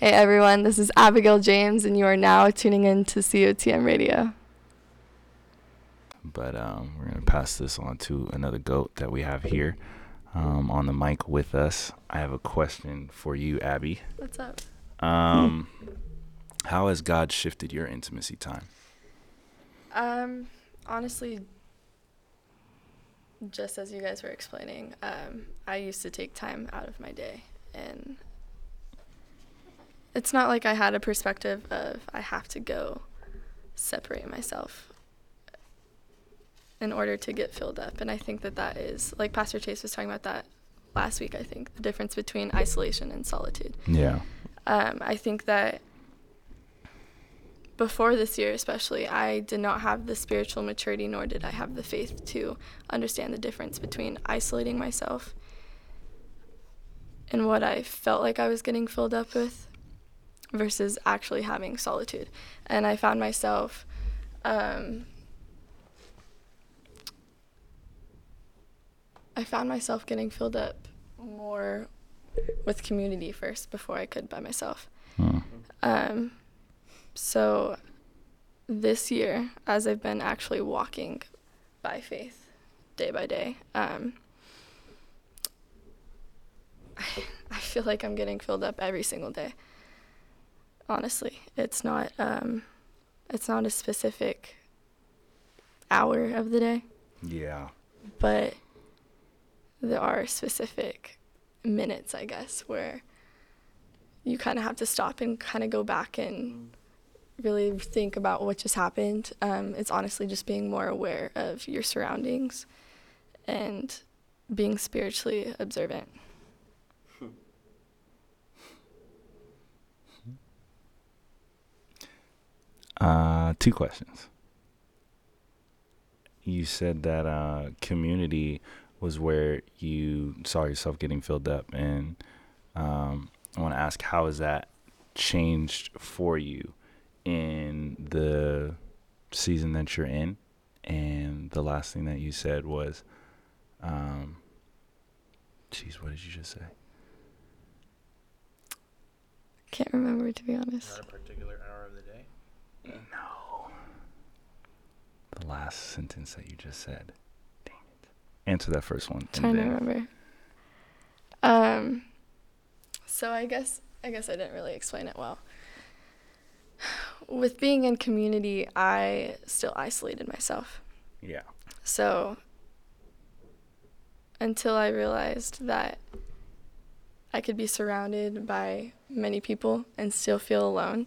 Hey everyone, this is Abigail James, and you are now tuning in to COTM Radio. But um, we're gonna pass this on to another goat that we have here um, on the mic with us. I have a question for you, Abby. What's up? Um, how has God shifted your intimacy time? Um, honestly, just as you guys were explaining, um, I used to take time out of my day, and it's not like I had a perspective of I have to go separate myself in order to get filled up. And I think that that is, like Pastor Chase was talking about that last week, I think, the difference between isolation and solitude. Yeah. Um, I think that before this year, especially, I did not have the spiritual maturity, nor did I have the faith to understand the difference between isolating myself and what I felt like I was getting filled up with versus actually having solitude. And I found myself. Um, I found myself getting filled up more with community first before I could by myself. Hmm. Um, so this year, as I've been actually walking by faith day by day, um, I, I feel like I'm getting filled up every single day. Honestly, it's not um, it's not a specific hour of the day, Yeah. but there are specific minutes, I guess, where you kind of have to stop and kind of go back and really think about what just happened. Um, it's honestly just being more aware of your surroundings and being spiritually observant. Uh, two questions. You said that uh, community was where you saw yourself getting filled up, and um, I want to ask how has that changed for you in the season that you're in? And the last thing that you said was, um, "Geez, what did you just say?" Can't remember to be honest. Not a particular hour of the day. No. The last sentence that you just said. Dang it. Answer that first one. and trying to remember. Um, so I guess I guess I didn't really explain it well. With being in community, I still isolated myself. Yeah. So until I realized that I could be surrounded by many people and still feel alone,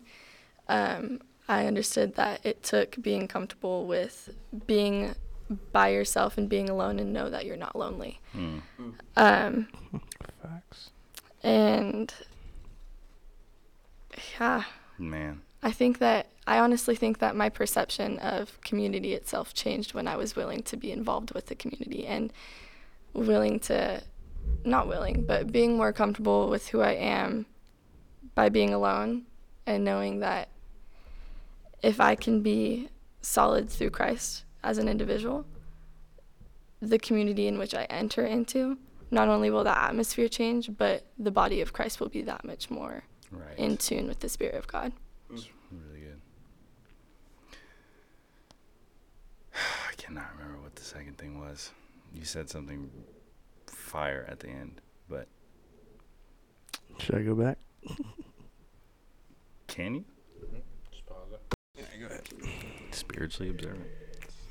um, I understood that it took being comfortable with being by yourself and being alone and know that you're not lonely. Mm. Um, Facts. and yeah, Man. I think that I honestly think that my perception of community itself changed when I was willing to be involved with the community and willing to not willing, but being more comfortable with who I am by being alone and knowing that if I can be solid through Christ as an individual, the community in which I enter into, not only will the atmosphere change, but the body of Christ will be that much more Right. in tune with the Spirit of God. That's really good. I cannot remember what the second thing was. You said something fire at the end, but Should I go back? can you? Just pause it. Yeah, go ahead. Spiritually observant.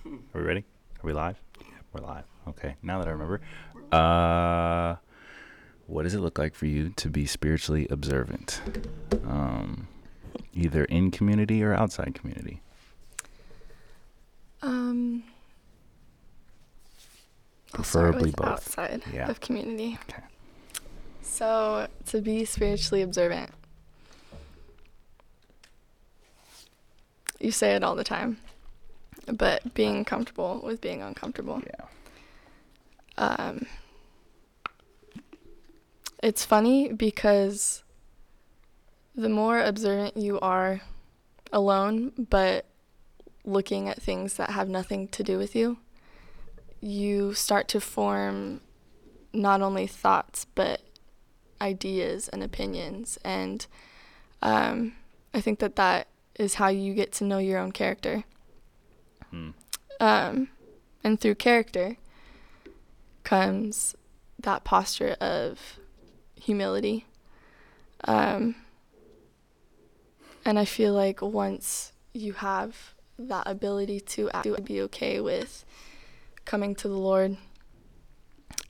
Are we ready? Are we live? We're live. Okay. Now that I remember, uh, what does it look like for you to be spiritually observant? Um, either in community or outside community. Um, I'll start Preferably with both. outside Yeah. of community. Okay. So to be spiritually observant, you say it all the time, but being comfortable with being uncomfortable. Yeah. Um, it's funny because the more observant you are alone, but looking at things that have nothing to do with you, you start to form not only thoughts, but ideas and opinions. And Um, I think that that is how you get to know your own character. Hmm. Um, and through character comes that posture of humility. Um, and I feel like once you have that ability to act, be okay with coming to the Lord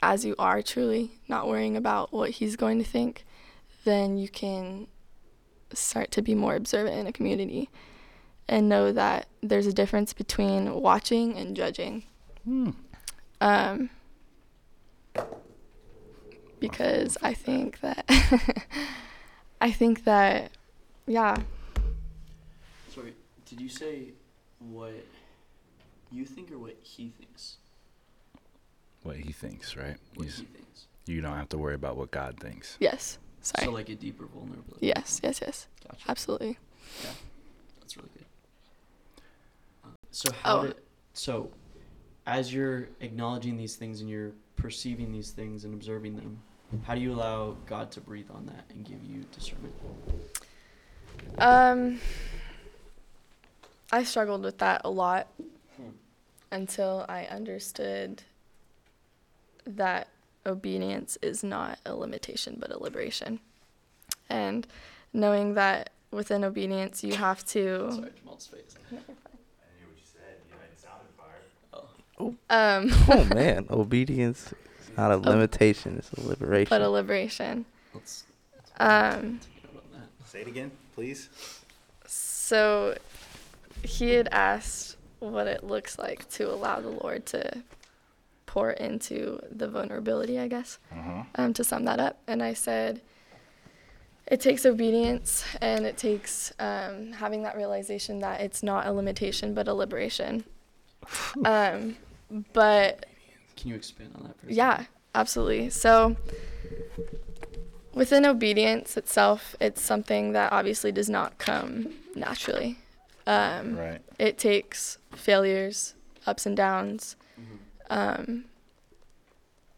as you are truly, not worrying about what He's going to think, then you can start to be more observant in a community and know that there's a difference between watching and judging. Hmm. Um, because I think that I think that yeah, Sorry, did you say what you think or what he thinks? What he thinks, right? What He's- he thinks. you don't have to worry about what God thinks. yes. Sorry. So like a deeper vulnerability. yes, yes, yes. Gotcha. Absolutely. Yeah, that's really good. Uh, so how Oh. did so as you're acknowledging these things and you're perceiving these things and observing them, how do you allow God to breathe on that and give you discernment? Um I struggled with that a lot Hmm. until I understood that obedience is not a limitation but a liberation. And knowing that within obedience you have to Sorry, Jamal's face. Oh, um Oh man, obedience is not a limitation; it's a liberation. but a liberation. let's, let's Um take a note on that. Say it again, please. So he had asked what it looks like to allow the Lord to pour into the vulnerability, I guess, Uh-huh. um, to sum that up. And I said, it takes obedience and it takes um, having that realization that it's not a limitation but a liberation. um, but Can you expand on that? For a yeah, absolutely. So within obedience itself, it's something that obviously does not come naturally. Um, Right. It takes failures, ups and downs, second? Um,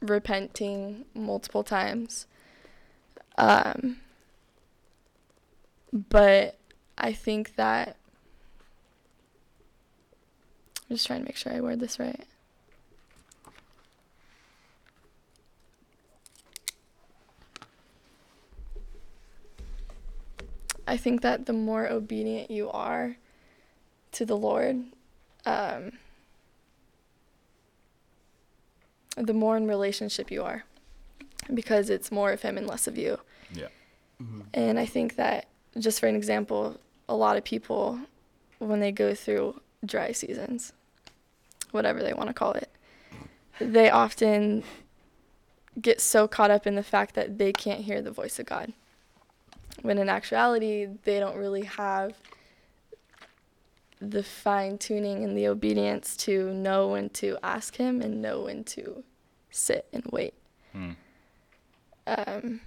repenting multiple times. Um, but I think that I'm just trying to make sure I word this right. I think that the more obedient you are to the Lord, um, the more in relationship you are because it's more of him and less of you. Yeah. Mm-hmm. And I think that, just for an example, a lot of people, when they go through dry seasons, whatever they want to call it, they often get so caught up in the fact that they can't hear the voice of God. When in actuality, they don't really have the fine tuning and the obedience to know when to ask Him and know when to sit and wait. Hmm. Um,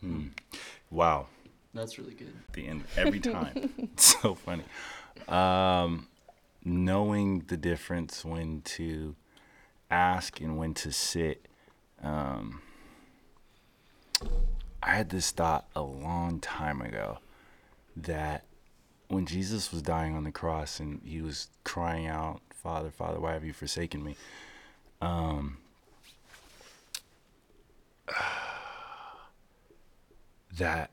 Hmm. Wow. That's really good. the end every time. it's so funny. Um, knowing the difference when to ask and when to sit. Um, I had this thought a long time ago that when Jesus was dying on the cross and he was crying out, Father, Father, why have you forsaken me? Um, that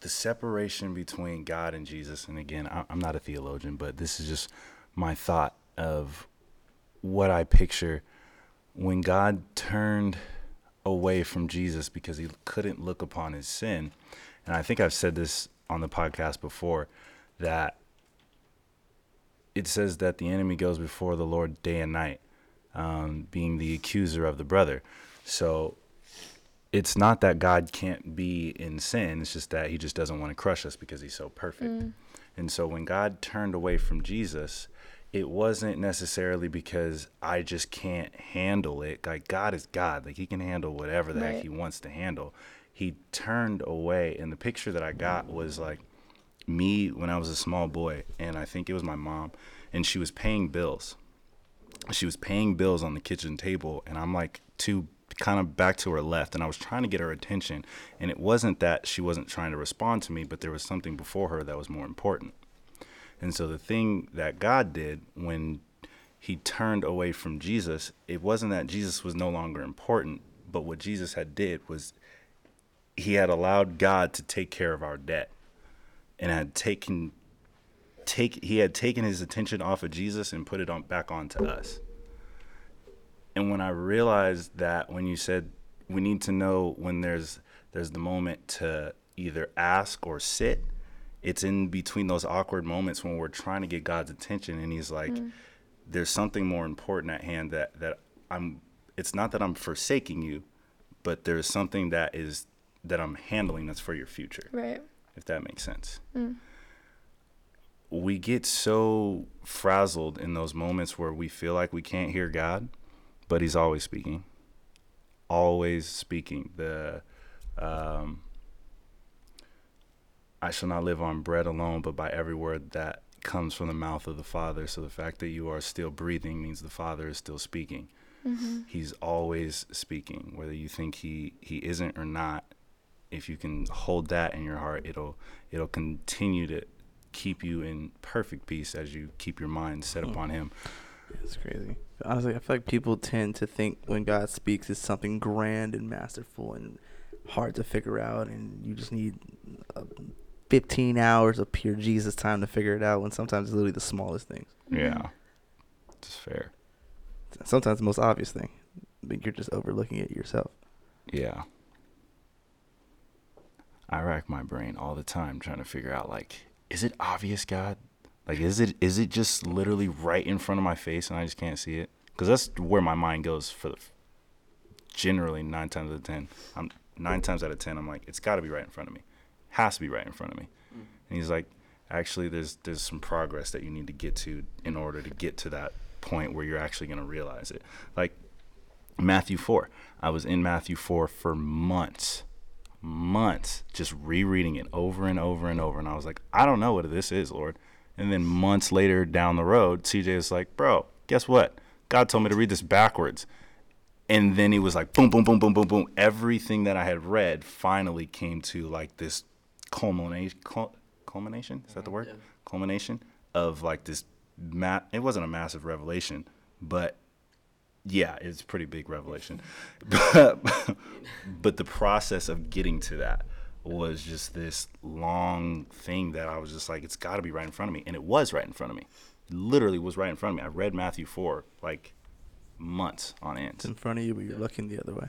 the separation between God and Jesus, and again, I'm not a theologian, but this is just my thought of what I picture when God turned away from Jesus because he couldn't look upon his sin. And I think I've said this on the podcast before that it says that the enemy goes before the Lord day and night, um, being the accuser of the brother. So it's not that God can't be in sin. It's just that he just doesn't want to crush us because he's so perfect. And so when God turned away from Jesus, it wasn't necessarily because I just can't handle it. Like God is God. Like he can handle whatever the heck he wants to handle. He turned away and the picture that I got was like me when I was a small boy and I think it was my mom and she was paying bills. She was paying bills on the kitchen table and I'm like too kind of back to her left and I was trying to get her attention and it wasn't that she wasn't trying to respond to me but there was something before her that was more important. And so the thing that God did when he turned away from Jesus, it wasn't that Jesus was no longer important, but what Jesus had did was he had allowed God to take care of our debt and had taken take he had taken his attention off of Jesus and put it on back onto us. And when I realized that when you said we need to know when there's there's the moment to either ask or sit, it's in between those awkward moments when we're trying to get God's attention and he's like mm. there's something more important at hand that that I'm it's not that I'm forsaking you, but there's something that is that I'm handling that's for your future Right. if that makes sense. Mm. We get so frazzled in those moments where we feel like we can't hear God, but He's always speaking. Always speaking. The um, I shall not live on bread alone, but by every word that comes from the mouth of the Father. So the fact that you are still breathing means the Father is still speaking. Mm-hmm. He's always speaking, whether you think he he isn't or not. If you can hold that in your heart, it'll it'll continue to keep you in perfect peace as you keep your mind set Hmm. upon Him. It's crazy. Honestly, I feel like people tend to think when God speaks, it's something grand and masterful and hard to figure out, and you just need uh, 15 hours of pure Jesus time to figure it out. When sometimes it's literally the smallest things. Yeah, it's fair. Sometimes the most obvious thing, but you're just overlooking it yourself. Yeah. I rack my brain all the time trying to figure out like, is it obvious, God? Like, is it is it just literally right in front of my face and I just can't see it? Because that's where my mind goes for the generally nine times out of ten. I'm nine times out of ten. I'm like, it's got to be right in front of me. Has to be right in front of me. Mm. And he's like, actually, there's there's some progress that you need to get to in order to get to that point where you're actually going to realize it. Like Matthew 4. I was in Matthew 4 for months, months, just rereading it over and over and over. And I was like, I don't know what this is, Lord. And then months later down the road, CJ is like, Bro, guess what? God told me to read this backwards. And then he was like, boom, boom, boom, boom, boom, boom. Everything that I had read finally came to like this culmination. Culmination? Is that the mm-hmm. word? Yeah. culmination of like this ma- it wasn't a massive revelation but yeah it's a pretty big revelation. But, but the process of getting to that was just this long thing that i was just like it's got to be right in front of me. And it was right in front of me. Literally was right in front of me. I read matthew 4 like months on end. It's in front of you, but you're looking the other way.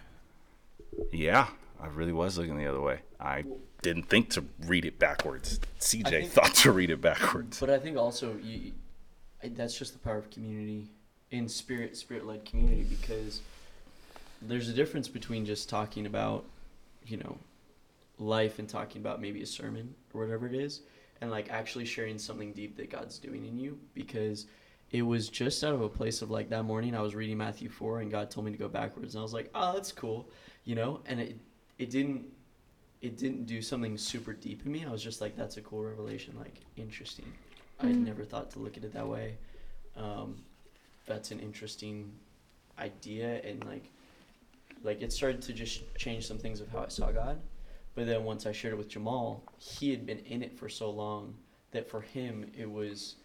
yeah i really was looking the other way. I didn't think to read it backwards. Cj think- thought to read it backwards. But I think also you, that's just the power of community, in spirit, spirit-led community, because there's a difference between just talking about, you know, life and talking about maybe a sermon or whatever it is, and like actually sharing something deep that God's doing in you. Because it was just out of a place of like that morning I was reading Matthew four and God told me to go backwards, and I was like, oh, that's cool, you know, and it it didn't it didn't do something super deep in me. I was just like, that's a cool revelation, like interesting. I'd Mhm. never thought to look at it that way. Um, that's an interesting idea, and like, like it started to just change some things of how I saw God. But then once I shared it with Jamal, he had been in it for so long that for him it was,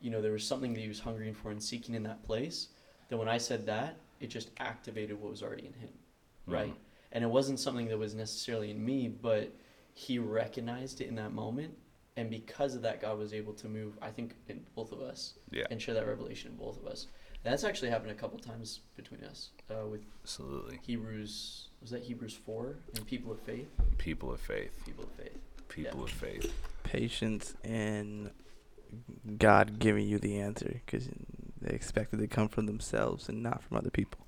you know, there was something that he was hungering for and seeking in that place. That when I said that, it just activated what was already in him, mm-hmm. right? And it wasn't something that was necessarily in me, but he recognized it in that moment, and because of that, God was able to move. I think in both of us yeah and share that revelation in both of us. That's actually happened a couple times between us uh, with absolutely Hebrews. Was that Hebrews four and people of faith? people of faith People of faith. people Yeah. of faith Patience and God giving you the answer because they expect it to come from themselves and not from other people.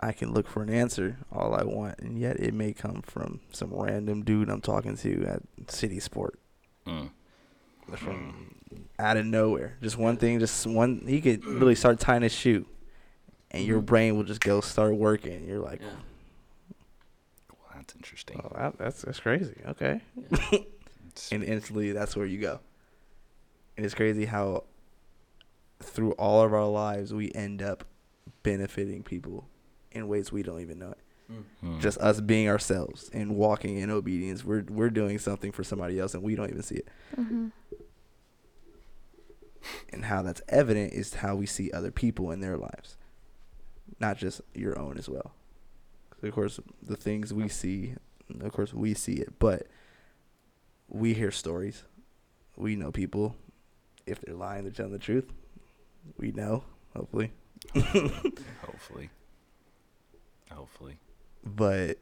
I can look for an answer all I want, and yet it may come from some random dude I'm talking to at City Sport mm. From out of nowhere. Just one thing, just one. He could literally start tying his shoe, and your Mhm. brain will just go start working. You're like, Yeah. well, that's interesting oh, that, that's that's crazy. Okay. yeah. It's- and instantly that's where you go. And it's crazy how through all of our lives we end up benefiting people in ways we don't even know it. Mm. Just us being ourselves and walking in obedience, we're we're doing something for somebody else and we don't even see it. Mm-hmm. And how that's evident is how we see other people in their lives, not just your own as well. Of course, the things we see, of course, we see it, but we hear stories. We know people. If they're lying, they're telling the truth. We know, hopefully. Hopefully. Hopefully. But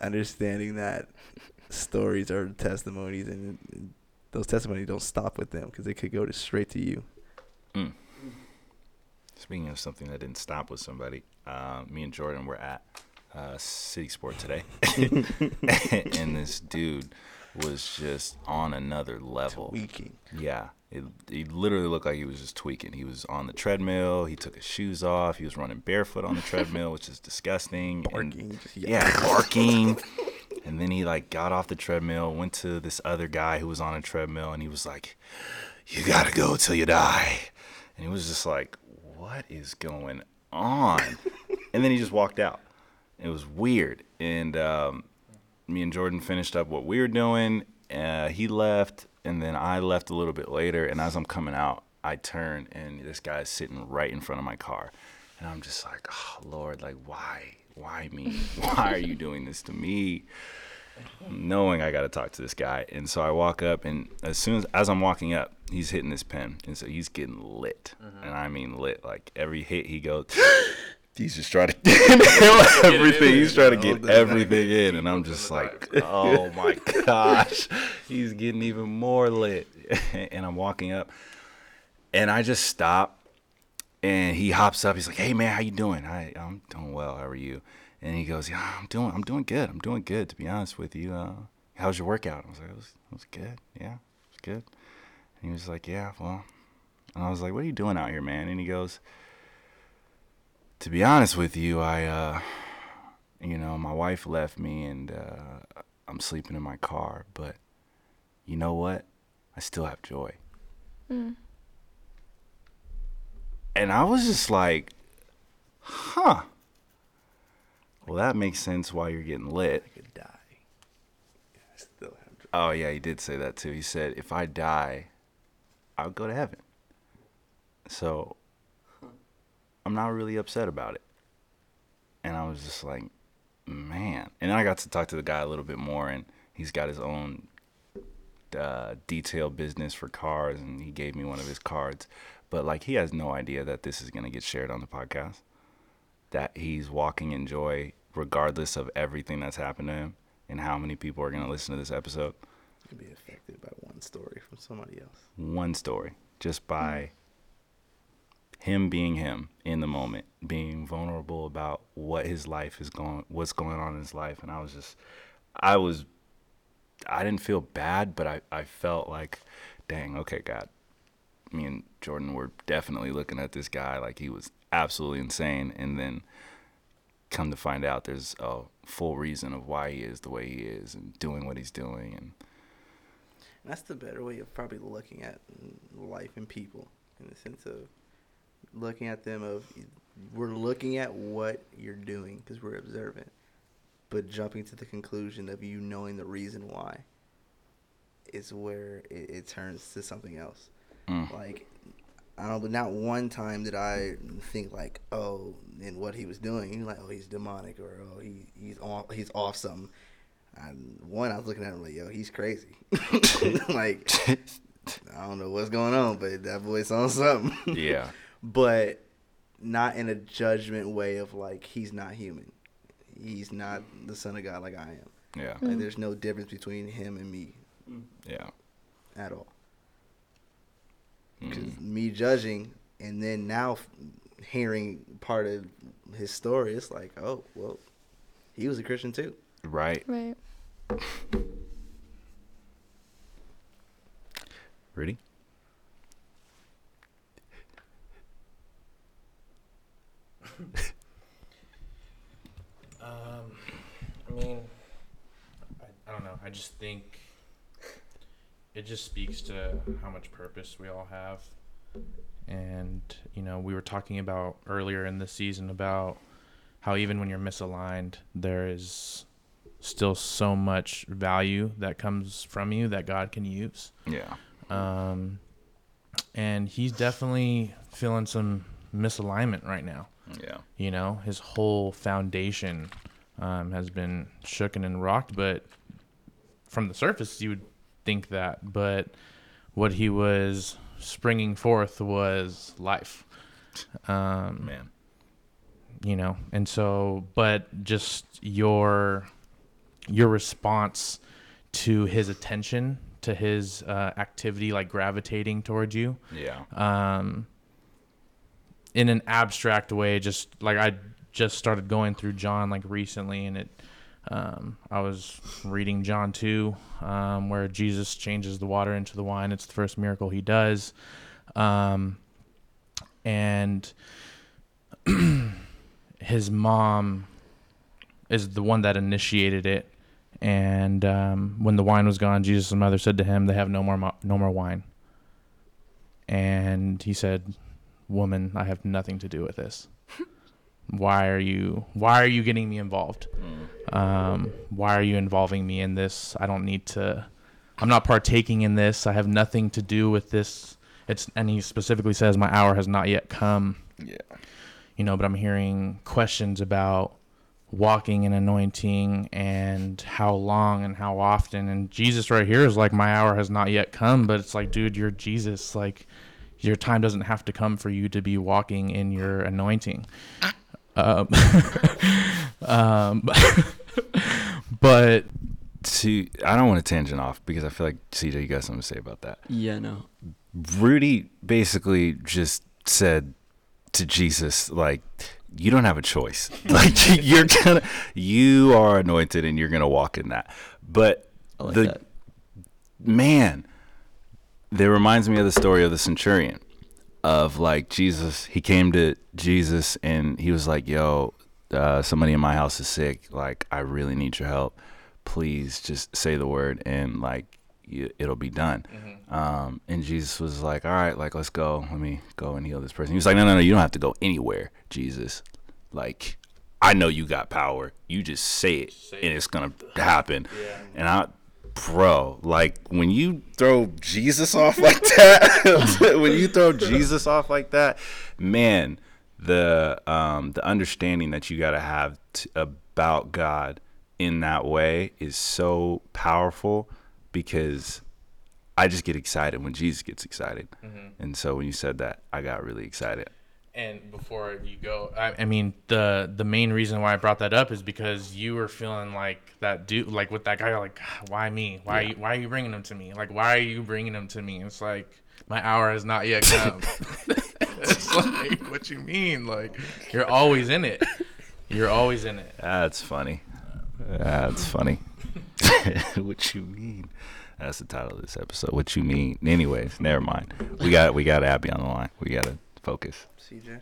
understanding that stories are testimonies and, and those testimonies don't stop with them because they could go to straight to you. Mm. Speaking of something that didn't stop with somebody, uh, me and Jordan were at uh, City Sport today, and this dude was just on another level. Tweaking. Yeah, it, he literally looked like he was just tweaking. He was on the treadmill. He took his shoes off. He was running barefoot on the treadmill, which is disgusting. and- Barking. just yeah, barking. and then he like got off the treadmill, went to this other guy who was on a treadmill, and he was like, "You gotta go till you die." And he was just like, "What is going on?" and then he just walked out. It was weird. And um, me and Jordan finished up what we were doing. Uh, he left, and then I left a little bit later. And as I'm coming out, I turn, and this guy's sitting right in front of my car. And I'm just like, oh, Lord, like, why? Why me? Why are you doing this to me? Knowing I got to talk to this guy. And so I walk up, and as soon as, as I'm walking up, he's hitting this pen. And so he's getting lit. And I mean lit. Like, every hit he goes, he's just trying to get everything. He's trying to get everything in. And I'm just like, oh my gosh. He's getting even more lit. And I'm walking up, and I just stop and he hops up. He's like, "Hey man, how you doing? I I'm doing well. How are you?" And he goes, "Yeah, I'm doing I'm doing good. I'm doing good. To be honest with you, uh, how's your workout?" I was like, "It was, it was good. Yeah, it was good." And he was like, "Yeah, well." And I was like, "What are you doing out here, man?" And he goes, "To be honest with you, I uh, you know, my wife left me, and uh, I'm sleeping in my car. But you know what? I still have joy." Mm. And I was just like, huh. Well, that makes sense why you're getting lit. I could die. I still have. dr- Oh, yeah, he did say that too. He said, if I die, I'll go to heaven. So I'm not really upset about it. And I was just like, man. And then I got to talk to the guy a little bit more, and he's got his own uh, detail business for cars, and he gave me one of his cards. But like, he has no idea that this is gonna get shared on the podcast. That he's walking in joy, regardless of everything that's happened to him, and how many people are gonna listen to this episode. Be affected by one story from somebody else. One story, just by him being him in the moment, being vulnerable about what his life is going, what's going on in his life, and I was just, I was, I didn't feel bad, but I, I felt like, dang, okay, God, me and Jordan were definitely looking at this guy like he was absolutely insane, and then come to find out there's a full reason of why he is the way he is and doing what he's doing, and And that's the better way of probably looking at life and people in the sense of looking at them of we're looking at what you're doing because we're observant, but jumping to the conclusion of you knowing the reason why is where it, it turns to something else. mm, Like I don't know, but not one time did I think like, oh, and what he was doing, like, oh, he's demonic or oh, he he's off, he's off something. And one, I was looking at him like, yo, he's crazy. like, I don't know what's going on, but that boy's on something. yeah, but not in a judgment way of like he's not human. He's not the son of God like I am. yeah, Like, Mm. there's no difference between him and me yeah. at all. Mm. because me judging and then now hearing part of his story it's like oh well he was a christian too Right. Right. Ready? Um, I mean, I, I don't know. I just think it just speaks to how much purpose we all have. And, you know, we were talking about earlier in the season about how even when you're misaligned, there is still so much value that comes from you that God can use. Yeah. Um, and he's definitely feeling some misalignment right now. Yeah. You know, his whole foundation um, has been shooken and rocked. But from the surface, you would think that. But what he was springing forth was life. Um, Man. you know, and so, but just your your response to his attention, to his uh, activity, like gravitating towards you, Yeah. um, in an abstract way. Just like I just started going through John like recently, and it. Um, I was reading John 2, um, where Jesus changes the water into the wine. It's the first miracle he does. Um, and his mom is the one that initiated it. And um, when the wine was gone, Jesus' mother said to him, "They have no more mo- no more wine." And he said, "Woman, I have nothing to do with this. Why are you Why are you getting me involved? Um, why are you involving me in this? I don't need to. I'm not partaking in this. I have nothing to do with this. It's and he specifically says, "My hour has not yet come." Yeah. you know, but I'm hearing questions about walking and anointing and how long and how often. And Jesus right here is like, my hour has not yet come, but it's like, dude, you're Jesus. Like, your time doesn't have to come for you to be walking in your anointing. Um, um, but To I don't want to tangent off because I feel like CJ, you got something to say about that. Yeah, no. Rudy basically just said to Jesus, like, you don't have a choice. Like you're gonna you are anointed and you're gonna walk in that. But like the that. man, that reminds me of the story of the centurion. Of like Jesus, he came to Jesus and he was like, "Yo, uh, somebody in my house is sick. Like, I really need your help. Please, just say the word and like, you, it'll be done." Um, and Jesus was like, "All right, like, let's go. Let me go and heal this person." He was like, "No, no, no. You don't have to go anywhere, Jesus. Like, I know you got power. You just say it, and it's gonna happen." And I, bro, like when you throw Jesus off like that, when you throw Jesus off like that, man, the um the understanding that you got to have t- about God in that way is so powerful because I just get excited when Jesus gets excited. And so when you said that, I got really excited. And before you go, I, I mean the the main reason why I brought that up is because you were feeling like that dude, like with that guy, like ah, why me? Why you, why are you bringing him to me? Like why are you bringing him to me? It's like my hour has not yet come. it's like what you mean? Like you're always in it. You're always in it. That's funny. That's funny. what you mean? That's the title of this episode. What you mean? Anyways, never mind. We got we got Abby on the line. We got to focus. CJ.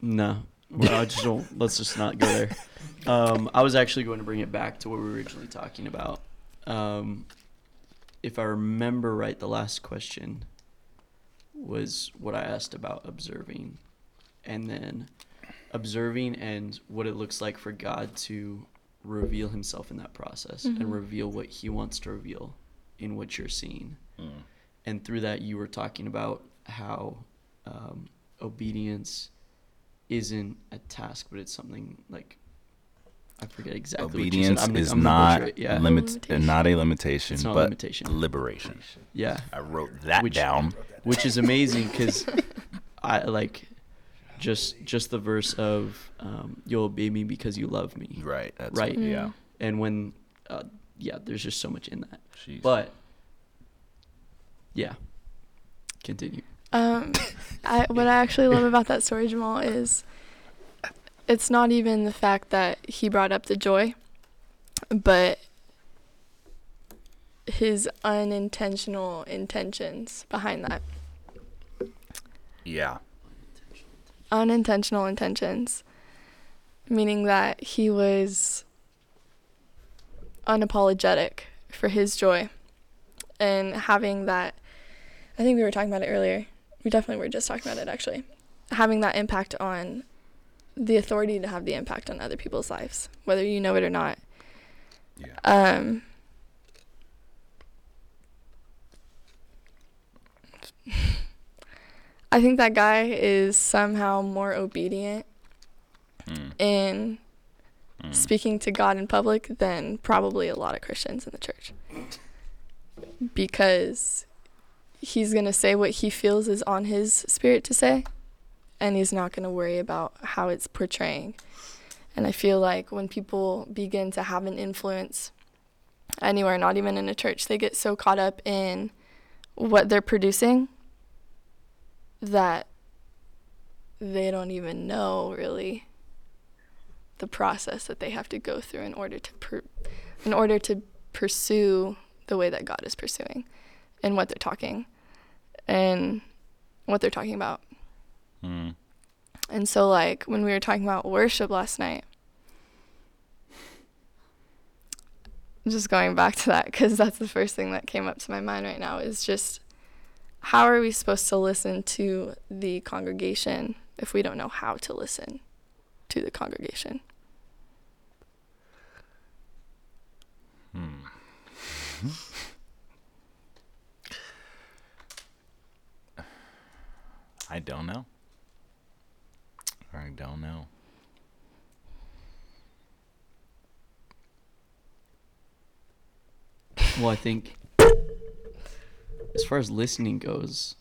No, well, I just don't. Let's just not go there. Um, I was actually going to bring it back to what we were originally talking about. Um, if I remember right, the last question was what I asked about observing, and then observing and what it looks like for God to reveal Himself in that process Mhm. and reveal what He wants to reveal in what you're seeing and through that you were talking about how um, obedience isn't a task but it's something like i forget exactly Obedience what you said. I'm is I'm not butcher yeah limit, Limitation. not a limitation, It's not a but limitation. liberation. yeah I wrote that Which- down. which is amazing because i like just just the verse of um, you'll obey me because you love me Right. That's Right. Yeah. and when uh, yeah there's just so much in that Jeez. but yeah continue Um, I, what I actually love about that story, Jamal, is it's not even the fact that he brought up the joy, but his unintentional intentions behind that. yeah. Unintentional intentions, meaning that he was unapologetic for his joy and having that. I think we were talking about it earlier. We definitely were just talking about it actually. Having that impact on the authority to have the impact on other people's lives, whether you know it or not. Yeah. Um, I think that guy is somehow more obedient Mm. in Mm. speaking to God in public than probably a lot of Christians in the church. Because he's going to say what he feels is on his spirit to say, and he's not going to worry about how it's portraying. And I feel like when people begin to have an influence anywhere, not even in a church, they get so caught up in what they're producing that they don't even know really the process that they have to go through in order to per- in order to pursue the way that God is pursuing and what they're talking and what they're talking about. Mm. And so like when we were talking about worship last night just going back to that cuz that's the first thing that came up to my mind right now is just how are we supposed to listen to the congregation if we don't know how to listen to the congregation? Hmm. I don't know. I don't know. Well, I think as far as listening goes,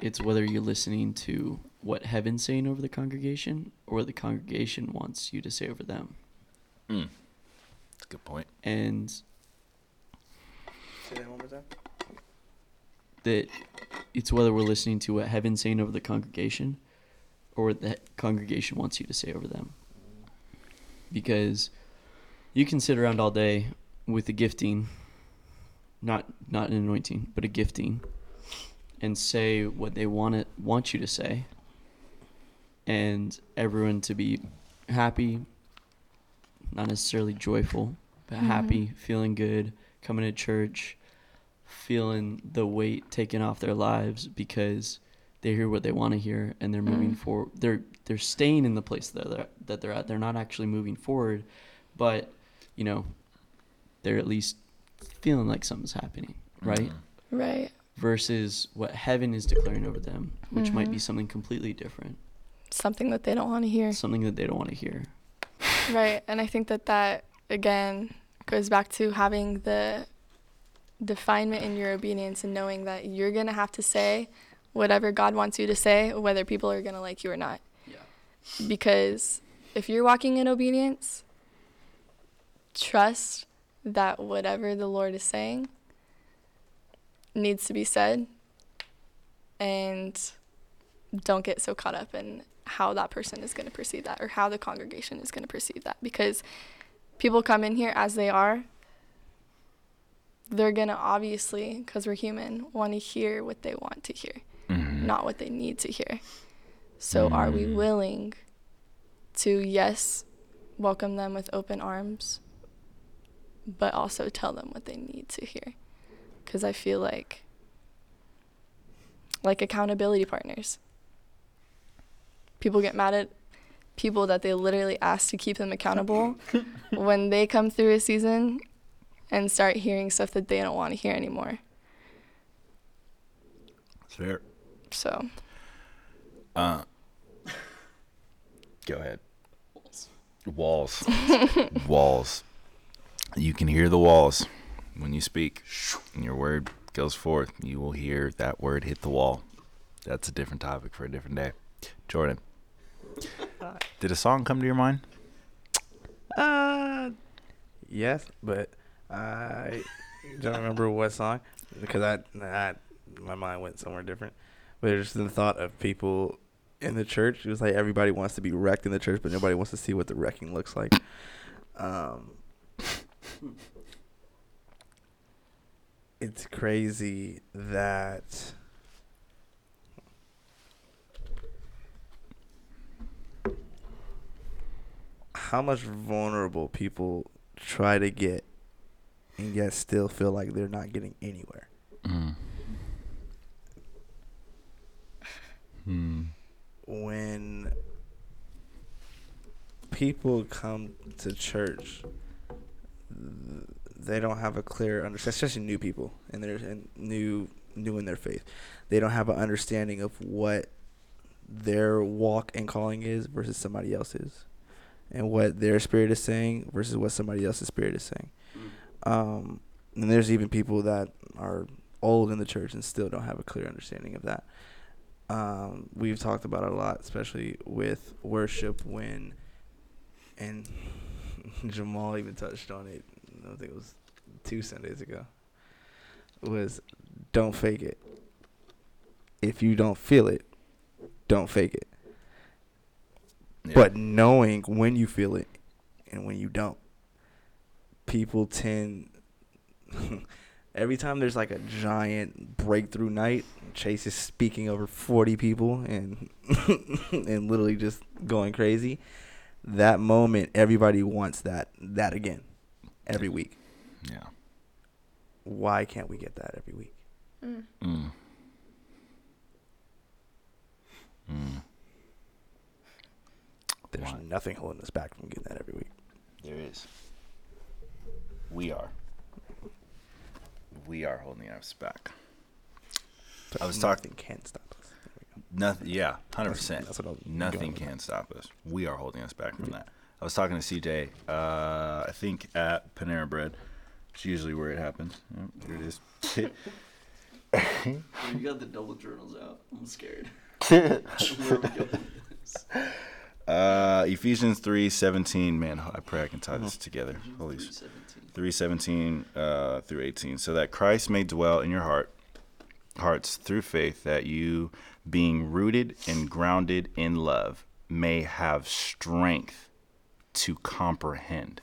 it's whether you're listening to what heaven's saying over the congregation or what the congregation wants you to say over them. Mm. That's a good point. And Say that one more time. That it's whether we're listening to what heaven's saying over the congregation or what the congregation wants you to say over them. Because you can sit around all day with a gifting, not not an anointing, but a gifting, and say what they want it want you to say, and everyone to be happy, not necessarily joyful, but Mhm. happy, feeling good, coming to church, feeling the weight taken off their lives because they hear what they want to hear and they're moving Mm. forward. They're they're staying in the place that they're that they're at. They're not actually moving forward, but you know, they're at least feeling like something's happening, right? Mhm. Right. Versus what heaven is declaring over them, which might be Mhm. something completely different, Something that they don't want to hear. something that they don't want to hear. Right. And I think that that, again, goes back to having the definement in your obedience and knowing that you're going to have to say whatever God wants you to say, whether people are going to like you or not. Yeah. Because if you're walking in obedience, trust that whatever the Lord is saying needs to be said and don't get so caught up in how that person is going to perceive that or how the congregation is going to perceive that because people come in here as they are they're going to obviously because we're human want to hear what they want to hear Mhm. not what they need to hear so are we Mm. willing to yes welcome them with open arms but also tell them what they need to hear because i feel like like accountability partners people get mad at people that they literally ask to keep them accountable when they come through a season and start hearing stuff that they don't want to hear anymore Fair. so Uh, go ahead. Walls. walls. You can hear the walls when you speak. And your word goes forth. You will hear that word hit the wall. That's a different topic for a different day. Jordan, did a song come to your mind? Uh, yes, but I don't remember what song because I, I my mind went somewhere different. But it's just the thought of people in the church. It was like everybody wants to be wrecked in the church, but nobody wants to see what the wrecking looks like. Um, it's crazy that. How much vulnerable people try to get and yet still feel like they're not getting anywhere. Mm. Hmm. When people come to church, they don't have a clear understanding, especially new people and they're and new new in their faith. They don't have an understanding of what their walk and calling is versus somebody else's, and what their spirit is saying versus what somebody else's spirit is saying. Um, and there's even people that are old in the church and still don't have a clear understanding of that. Um, we've talked about it a lot, especially with worship when, and Jamal even touched on it. I think it was two Sundays ago. Was don't fake it. If you don't feel it, don't fake it. Yeah. But knowing when you feel it and when you don't, people tend. every time there's like a giant breakthrough night, Chase is speaking over 40 people and and literally just going crazy. That moment, everybody wants that that again, every week. Yeah. Why can't we get that every week? Mm. Mm. Mm. There's Why? nothing holding us back from getting that every week. There is. We are. We are holding us back. But I was talking. nothing can stop us. There we go. Nothing. Yeah, hundred percent. that's what I was going Nothing can that. stop us. We are holding us back from that. I was talking to CJ. Uh, I think at Panera Bread. It's usually where it happens. Yep, here it is. You got the double journals out. I'm scared. Where we go with this? uh, Ephesians three seventeen. Man, I pray I can tie this together. Holy. s- 317. 317 uh, through 18 so that christ may dwell in your heart hearts through faith that you being rooted and grounded in love may have strength to comprehend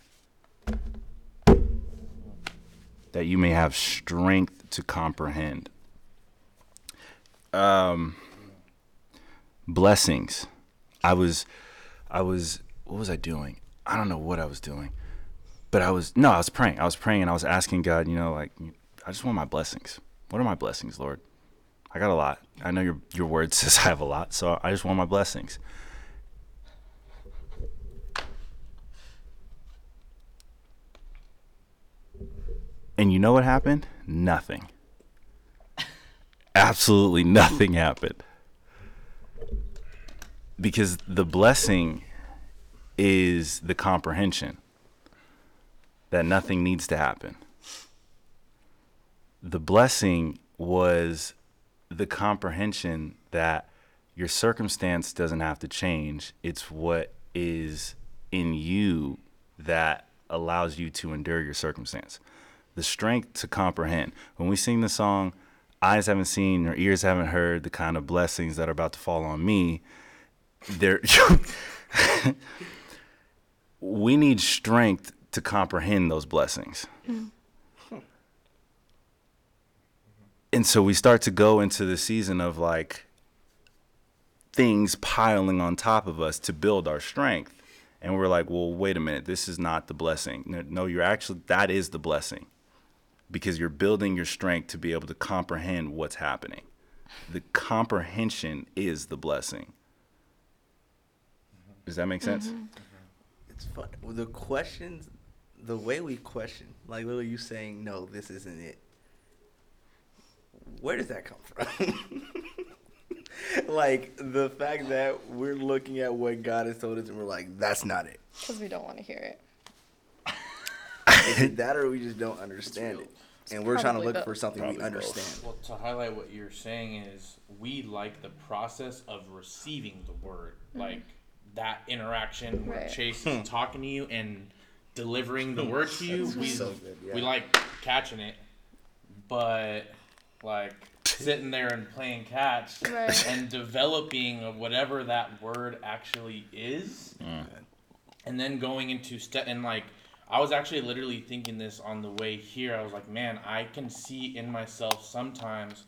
that you may have strength to comprehend um blessings i was i was what was i doing i don't know what i was doing but I was no, I was praying. I was praying and I was asking God, you know, like I just want my blessings. What are my blessings, Lord? I got a lot. I know your your word says I have a lot, so I just want my blessings. And you know what happened? Nothing. Absolutely nothing happened. Because the blessing is the comprehension that nothing needs to happen. The blessing was the comprehension that your circumstance doesn't have to change. It's what is in you that allows you to endure your circumstance. The strength to comprehend. When we sing the song, eyes haven't seen or ears haven't heard the kind of blessings that are about to fall on me, there we need strength to comprehend those blessings. And so we start to go into the season of like things piling on top of us to build our strength. And we're like, well, wait a minute, this is not the blessing. No, no, you're actually, that is the blessing because you're building your strength to be able to comprehend what's happening. The comprehension is the blessing. Does that make mm-hmm. sense? It's fun. Well, the questions, the way we question, like literally you saying, no, this isn't it. Where does that come from? like the fact that we're looking at what God has told us and we're like, that's not it. Because we don't want to hear it. Is it that or we just don't understand it? And we're trying to look both. for something we Probably both. understand. Well, to highlight what you're saying is we like the process of receiving the word, mm-hmm. like that interaction where Right. Chase is talking to you and delivering the word to you. We so good, yeah. we like catching it, but like sitting there and playing catch Right. and developing whatever that word actually is, and then going into step and like I was actually literally thinking this on the way here. I was like, man, I can see in myself sometimes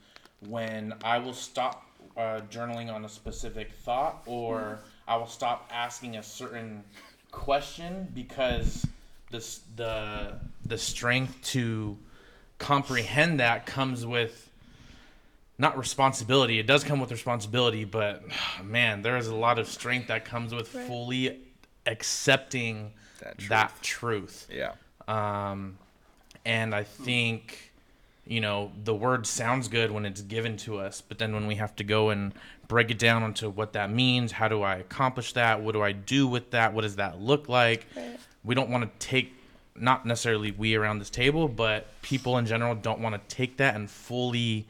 when I will stop uh, journaling on a specific thought or I will stop asking a certain question because the the the strength to comprehend that comes with not responsibility. It does come with responsibility, but man, there is a lot of strength that comes with Right. fully accepting That that truth. Yeah. Um, and I think, you know, the word sounds good when it's given to us, but then when we have to go and break it down into what that means, how do I accomplish that? What do I do with that? What does that look like? Right. We don't want to take, not necessarily we around this table, but people in general don't want to take that and fully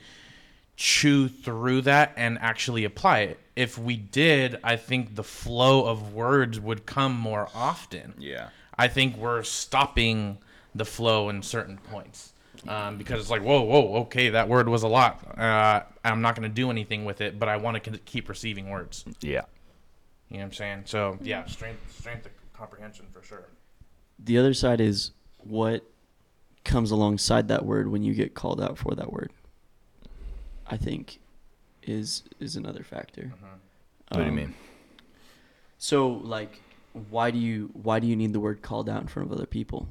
chew through that and actually apply it. If we did, I think the flow of words would come more often. Yeah. I think we're stopping the flow in certain points um, because it's like, whoa, whoa, okay, that word was a lot. Uh, I'm not going to do anything with it, but I want to keep receiving words. Yeah. You know what I'm saying? So yeah, strength, strength of comprehension for sure. The other side is what comes alongside that word when you get called out for that word. I think is is another factor. What do you Um, mean? So like, why do you why do you need the word called out in front of other people?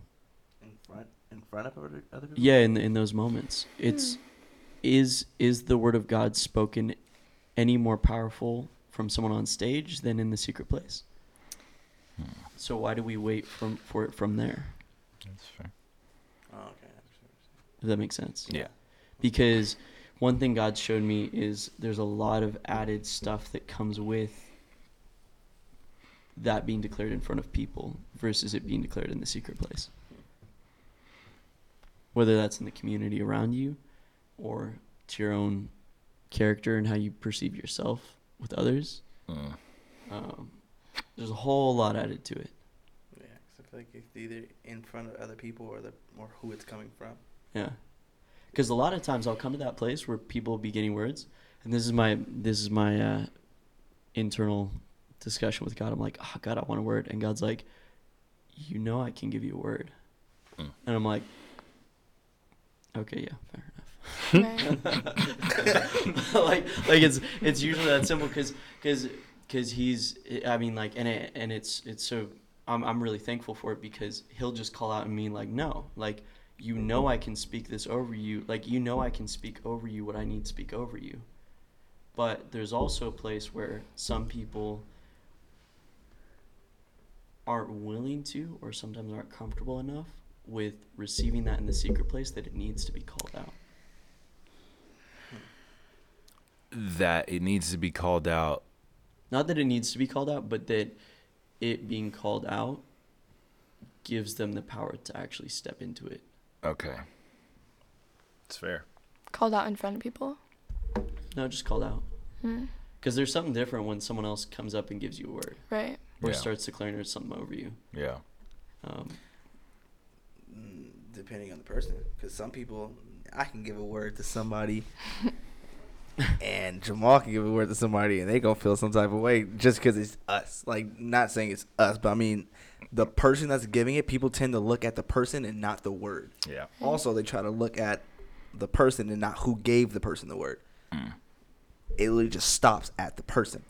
In front, of other, other people. Yeah, in in those moments, it's hmm. is is the word of God spoken any more powerful from someone on stage than in the secret place? Hmm. So why do we wait from for it from there? That's fair. Oh, okay. If that makes sense. Yeah. Because one thing God showed me is there's a lot of added stuff that comes with that being declared in front of people versus it being declared in the secret place. Whether that's in the community around you or to your own character and how you perceive yourself with others. Mm. Um, there's a whole lot added to it. Yeah, cause I feel like it's either in front of other people or the or who it's coming from. Yeah. Because a lot of times I'll come to that place where people will be getting words, and this is my this is my uh, internal discussion with God. I'm like, oh God, I want a word, and God's like, you know, I can give you a word, Mm. and I'm like, okay, yeah, fair enough. like like it's it's usually that simple because because because he's I mean like and it and it's it's so I'm I'm really thankful for it because he'll just call out and mean like no like you know mm-hmm. I can speak this over you like you know I can speak over you what I need to speak over you. But there's also a place where some people aren't willing to or sometimes aren't comfortable enough with receiving that in the secret place that it needs to be called out That it needs to be called out. not that it needs to be called out but that it being called out gives them the power to actually step into it Okay. It's fair. Called out in front of people. no just called out Hmm. because there's something different when someone else comes up and gives you a word Right. or Yeah. starts declaring there's something over you Yeah. um, depending on the person, because some people, I can give a word to somebody, and Jamal can give a word to somebody, and they gonna feel some type of way just because it's us. Like, not saying it's us, but I mean, the person that's giving it, people tend to look at the person and not the word. Yeah. Also, they try to look at the person and not who gave the person the word. Mm. It literally just stops at the person.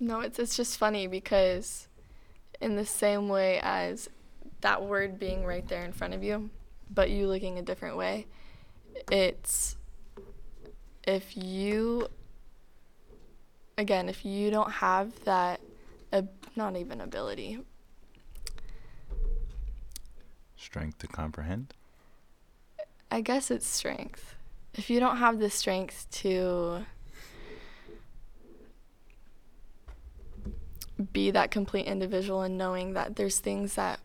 No, it's it's just funny because in the same way as that word being right there in front of you, but you looking a different way, it's if you again, if you don't have that ab- not even ability, Strength to comprehend. I guess it's strength. If you don't have the strength to be that complete individual and knowing that there's things that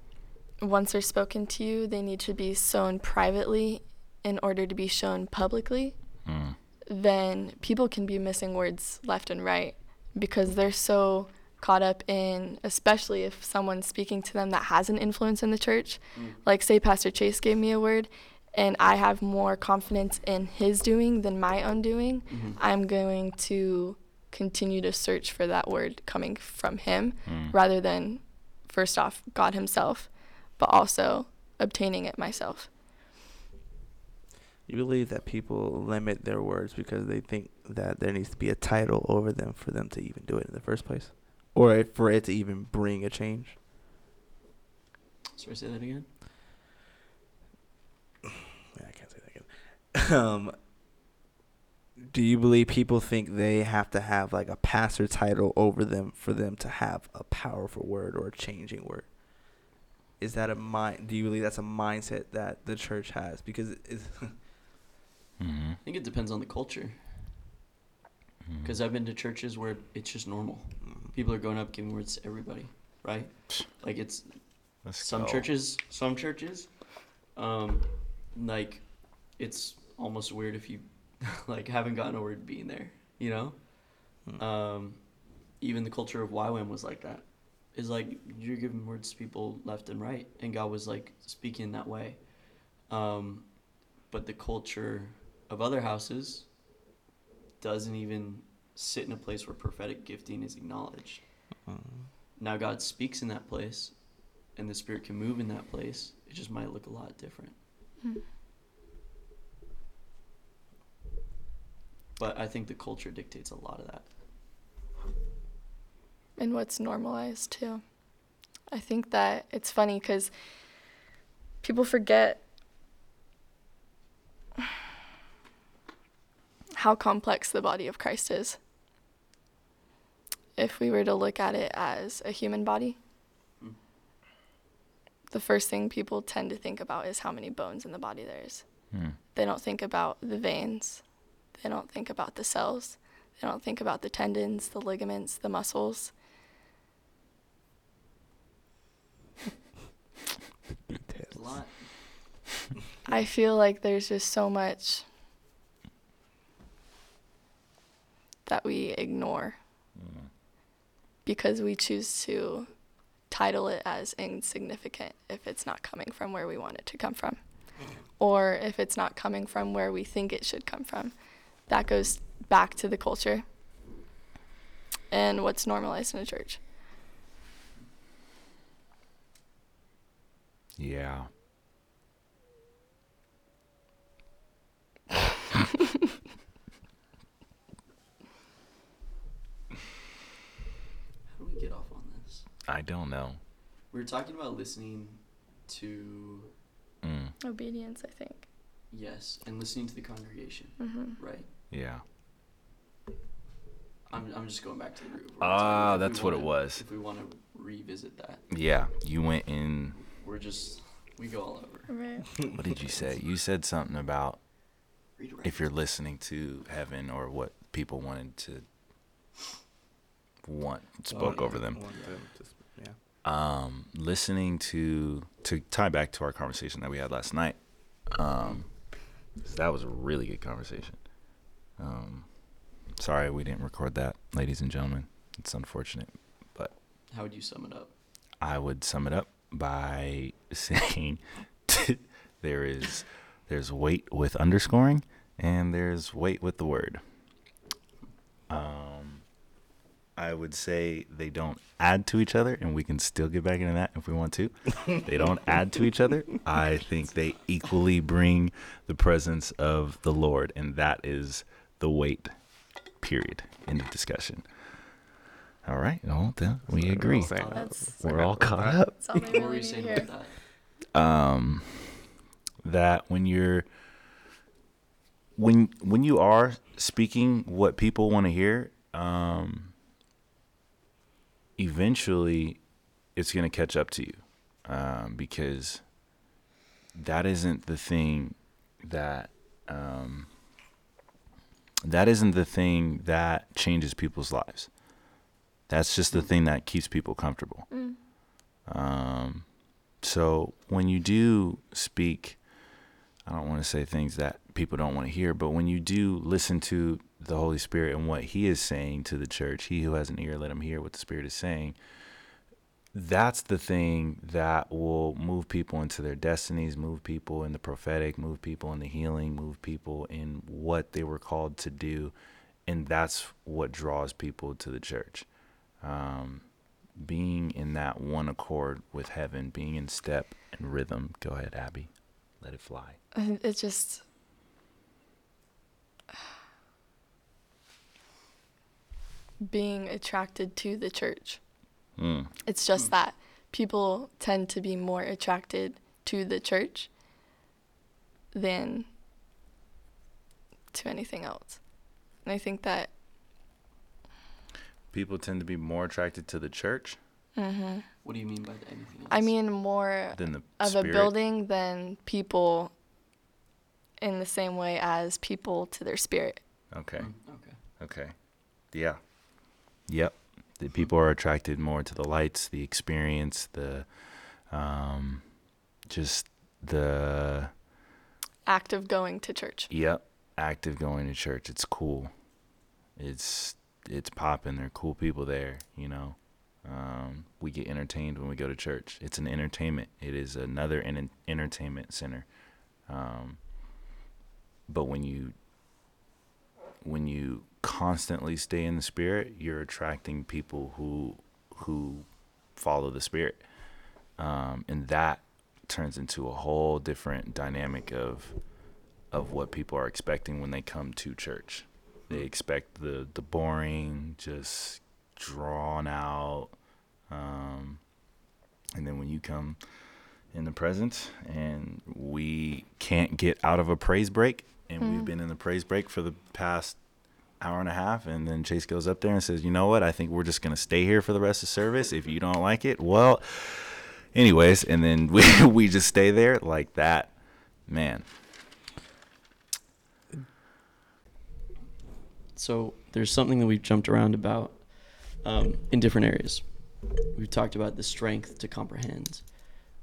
once they're spoken to you, they need to be sown privately in order to be shown publicly, Mm. then people can be missing words left and right because they're so caught up in, especially if someone's speaking to them that has an influence in the church. Like, say, Pastor Chase gave me a word, and I have more confidence in his doing than my own doing. mhm. I'm going to continue to search for that word coming from him Mm. rather than, first off, God Himself, but also obtaining it myself. You believe that people limit their words because they think that there needs to be a title over them for them to even do it in the first place, or for it to even bring a change. sorry say that again Yeah, I can't say that again. um, do you believe people think they have to have like a pastor title over them for them to have a powerful word or a changing word? Is that a mind? Do you believe that's a mindset that the church has? Because it's Mm-hmm. I think it depends on the culture. Mm-hmm. Because I've been to churches where it's just normal. People are going up giving words to everybody, right? Like it's Let's some go. churches, some churches, um, like it's almost weird if you like haven't gotten over being there, you know. Hmm. Um, even the culture of YWAM was like that. Is like you're giving words to people left and right, and God was like speaking that way. Um, but the culture of other houses doesn't even sit in a place where prophetic gifting is acknowledged. Now God speaks in that place, and the Spirit can move in that place. It just might look a lot different. But I think the culture dictates a lot of that. and what's normalized too. I think that it's funny because people forget how complex the body of Christ is. If we were to look at it as a human body, Mm. the first thing people tend to think about is how many bones in the body there is. Hmm. They don't think about the veins. They don't think about the cells. They don't think about the tendons, the ligaments, the muscles. It's a lot. I feel like there's just so much that we ignore Mm. because we choose to title it as insignificant if it's not coming from where we want it to come from or if it's not coming from where we think it should come from. That goes back to the culture and what's normalized in a church. Yeah. How do we get off on this? I don't know. We were talking about listening to Mm. Obedience, I think. yes, and listening to the congregation, Mm-hmm. right? Yeah. I'm, I'm just going back to the root. of what we're Ah, talking about. If we that's what it wanna- was. If we want to revisit that, Yeah. You went in. we're just we go all over. Right. What did you say? You said something about Redirect. if you're listening to heaven or what people wanted to want spoke over them. Them to yeah. um, listening to to tie back to our conversation that we had last night. Um, so that was a really good conversation. Um, sorry we didn't record that, ladies and gentlemen. It's unfortunate. But how would you sum it up? I would sum it up by saying there is there's weight with underscoring and there's weight with the word. Um, I would say they don't add to each other, and we can still get back into that if we want to. they don't add to each other. I think they equally bring the presence of the Lord, and that is the weight. Period. End of discussion. All right. Well, then we agree. That's, We're all caught up. that's all they What were really you need to saying hear. about that? um, that when you're when when you are speaking what people want to hear, um, eventually it's going to catch up to you um, because that isn't the thing that um, that isn't the thing that changes people's lives. That's just the thing that keeps people comfortable. Mm. Um, so when you do speak, I don't want to say things that people don't want to hear, but when you do listen to the Holy Spirit and what He is saying to the church, He who has an ear, let him hear what the Spirit is saying. That's the thing that will move people into their destinies, move people in the prophetic, move people in the healing, move people in what they were called to do. And that's what draws people to the church. Um, being in that one accord with heaven, being in step and rhythm. Go ahead, Abby. Let it fly. It just being attracted to the church. Mm. It's just that people tend to be more attracted to the church than to anything else. And I think that People tend to be more attracted to the church hmm What do you mean by anything else? I mean more than the of spirit. a building than people in the same way as people to their spirit. Okay. Mm, okay. Okay. Yeah. Yep. The people are attracted more to the lights, the experience, the um just the Act of going to church. yep, act of going to church. It's cool. It's it's popping. There are cool people there, you know. Um, we get entertained when we go to church. It's an entertainment. It is another en- entertainment center. Um, but when you when you constantly stay in the spirit, you're attracting people who who follow the spirit, um, and that turns into a whole different dynamic of of what people are expecting when they come to church. They expect the the boring, just drawn out, um, and then when you come in the present and we can't get out of a praise break, and we've Mm. been in the praise break for the past hour and a half, and then Chase goes up there and says, "You know what? I think we're just gonna stay here for the rest of service. If you don't like it, well." Anyways, and then we we just stay there like that, man. So there's something that we've jumped around about um, in different areas. We've talked about the strength to comprehend,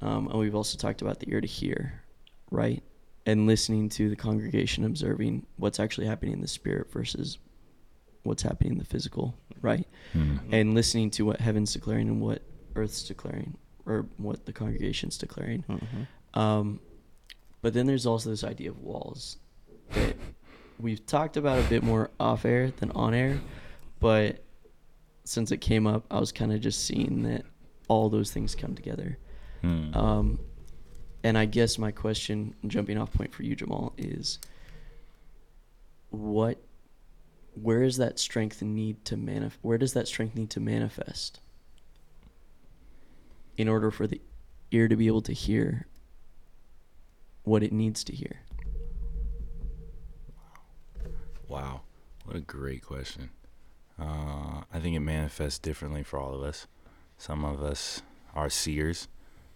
um, and we've also talked about the ear to hear, right? And listening to the congregation, observing what's actually happening in the spirit versus what's happening in the physical, right? And listening to what heaven's declaring and what earth's declaring, or what the congregation's declaring. Mhm. Um, but then there's also this idea of walls that we've talked about a bit more off air than on air, but since it came up, I was kind of just seeing that all those things come together. Hmm. Um, and I guess my question, jumping off point for you, Jamal, is what, where is that strength need to manif- Where does that strength need to manifest in order for the ear to be able to hear what it needs to hear? Wow, what a great question. Uh, I think it manifests differently for all of us. Some of us are seers,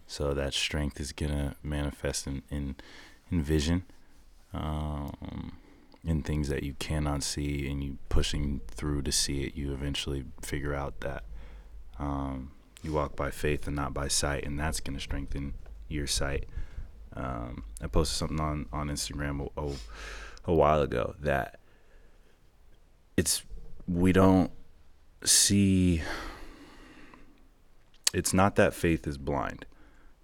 so that strength is gonna manifest in in, in vision, um, in things that you cannot see, and you pushing through to see it. You eventually figure out that um, you walk by faith and not by sight, and that's gonna strengthen your sight. Um, I posted something on on Instagram a, a, a while ago that it's we don't see it's not that faith is blind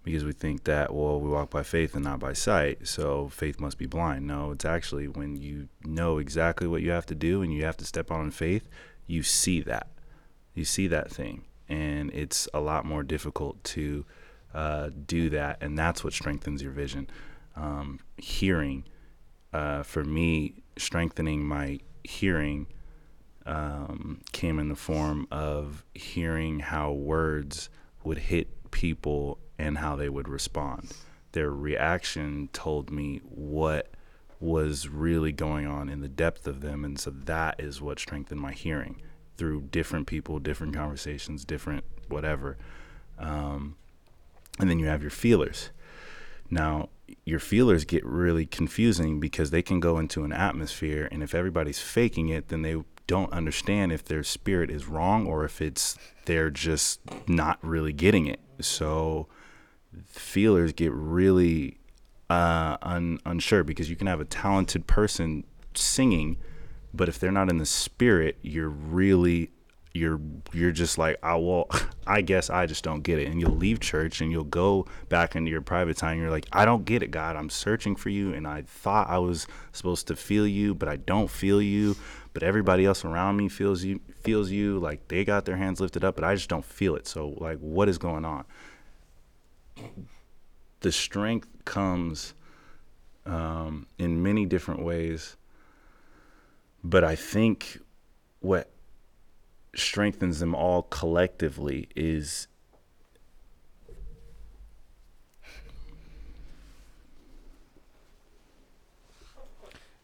because we think that well we walk by faith and not by sight so faith must be blind. No it's actually when you know exactly what you have to do and you have to step out in faith you see that. You see that thing and it's a lot more difficult to uh, do that and that's what strengthens your vision. Um, hearing uh, for me strengthening my hearing um, came in the form of hearing how words would hit people and how they would respond. Their reaction told me what was really going on in the depth of them. And so that is what strengthened my hearing through different people, different conversations, different whatever. Um, and then you have your feelers. Now, your feelers get really confusing because they can go into an atmosphere, and if everybody's faking it, then they don't understand if their spirit is wrong or if it's they're just not really getting it. So, feelers get really uh, un- unsure because you can have a talented person singing, but if they're not in the spirit, you're really you're you're just like I well I guess I just don't get it. And you'll leave church and you'll go back into your private time. You're like I don't get it God. I'm searching for you and I thought I was supposed to feel you but I don't feel you. But everybody else around me feels you feels you. Like they got their hands lifted up but I just don't feel it. So like what is going on the strength comes um, in many different ways but I think what strengthens them all collectively is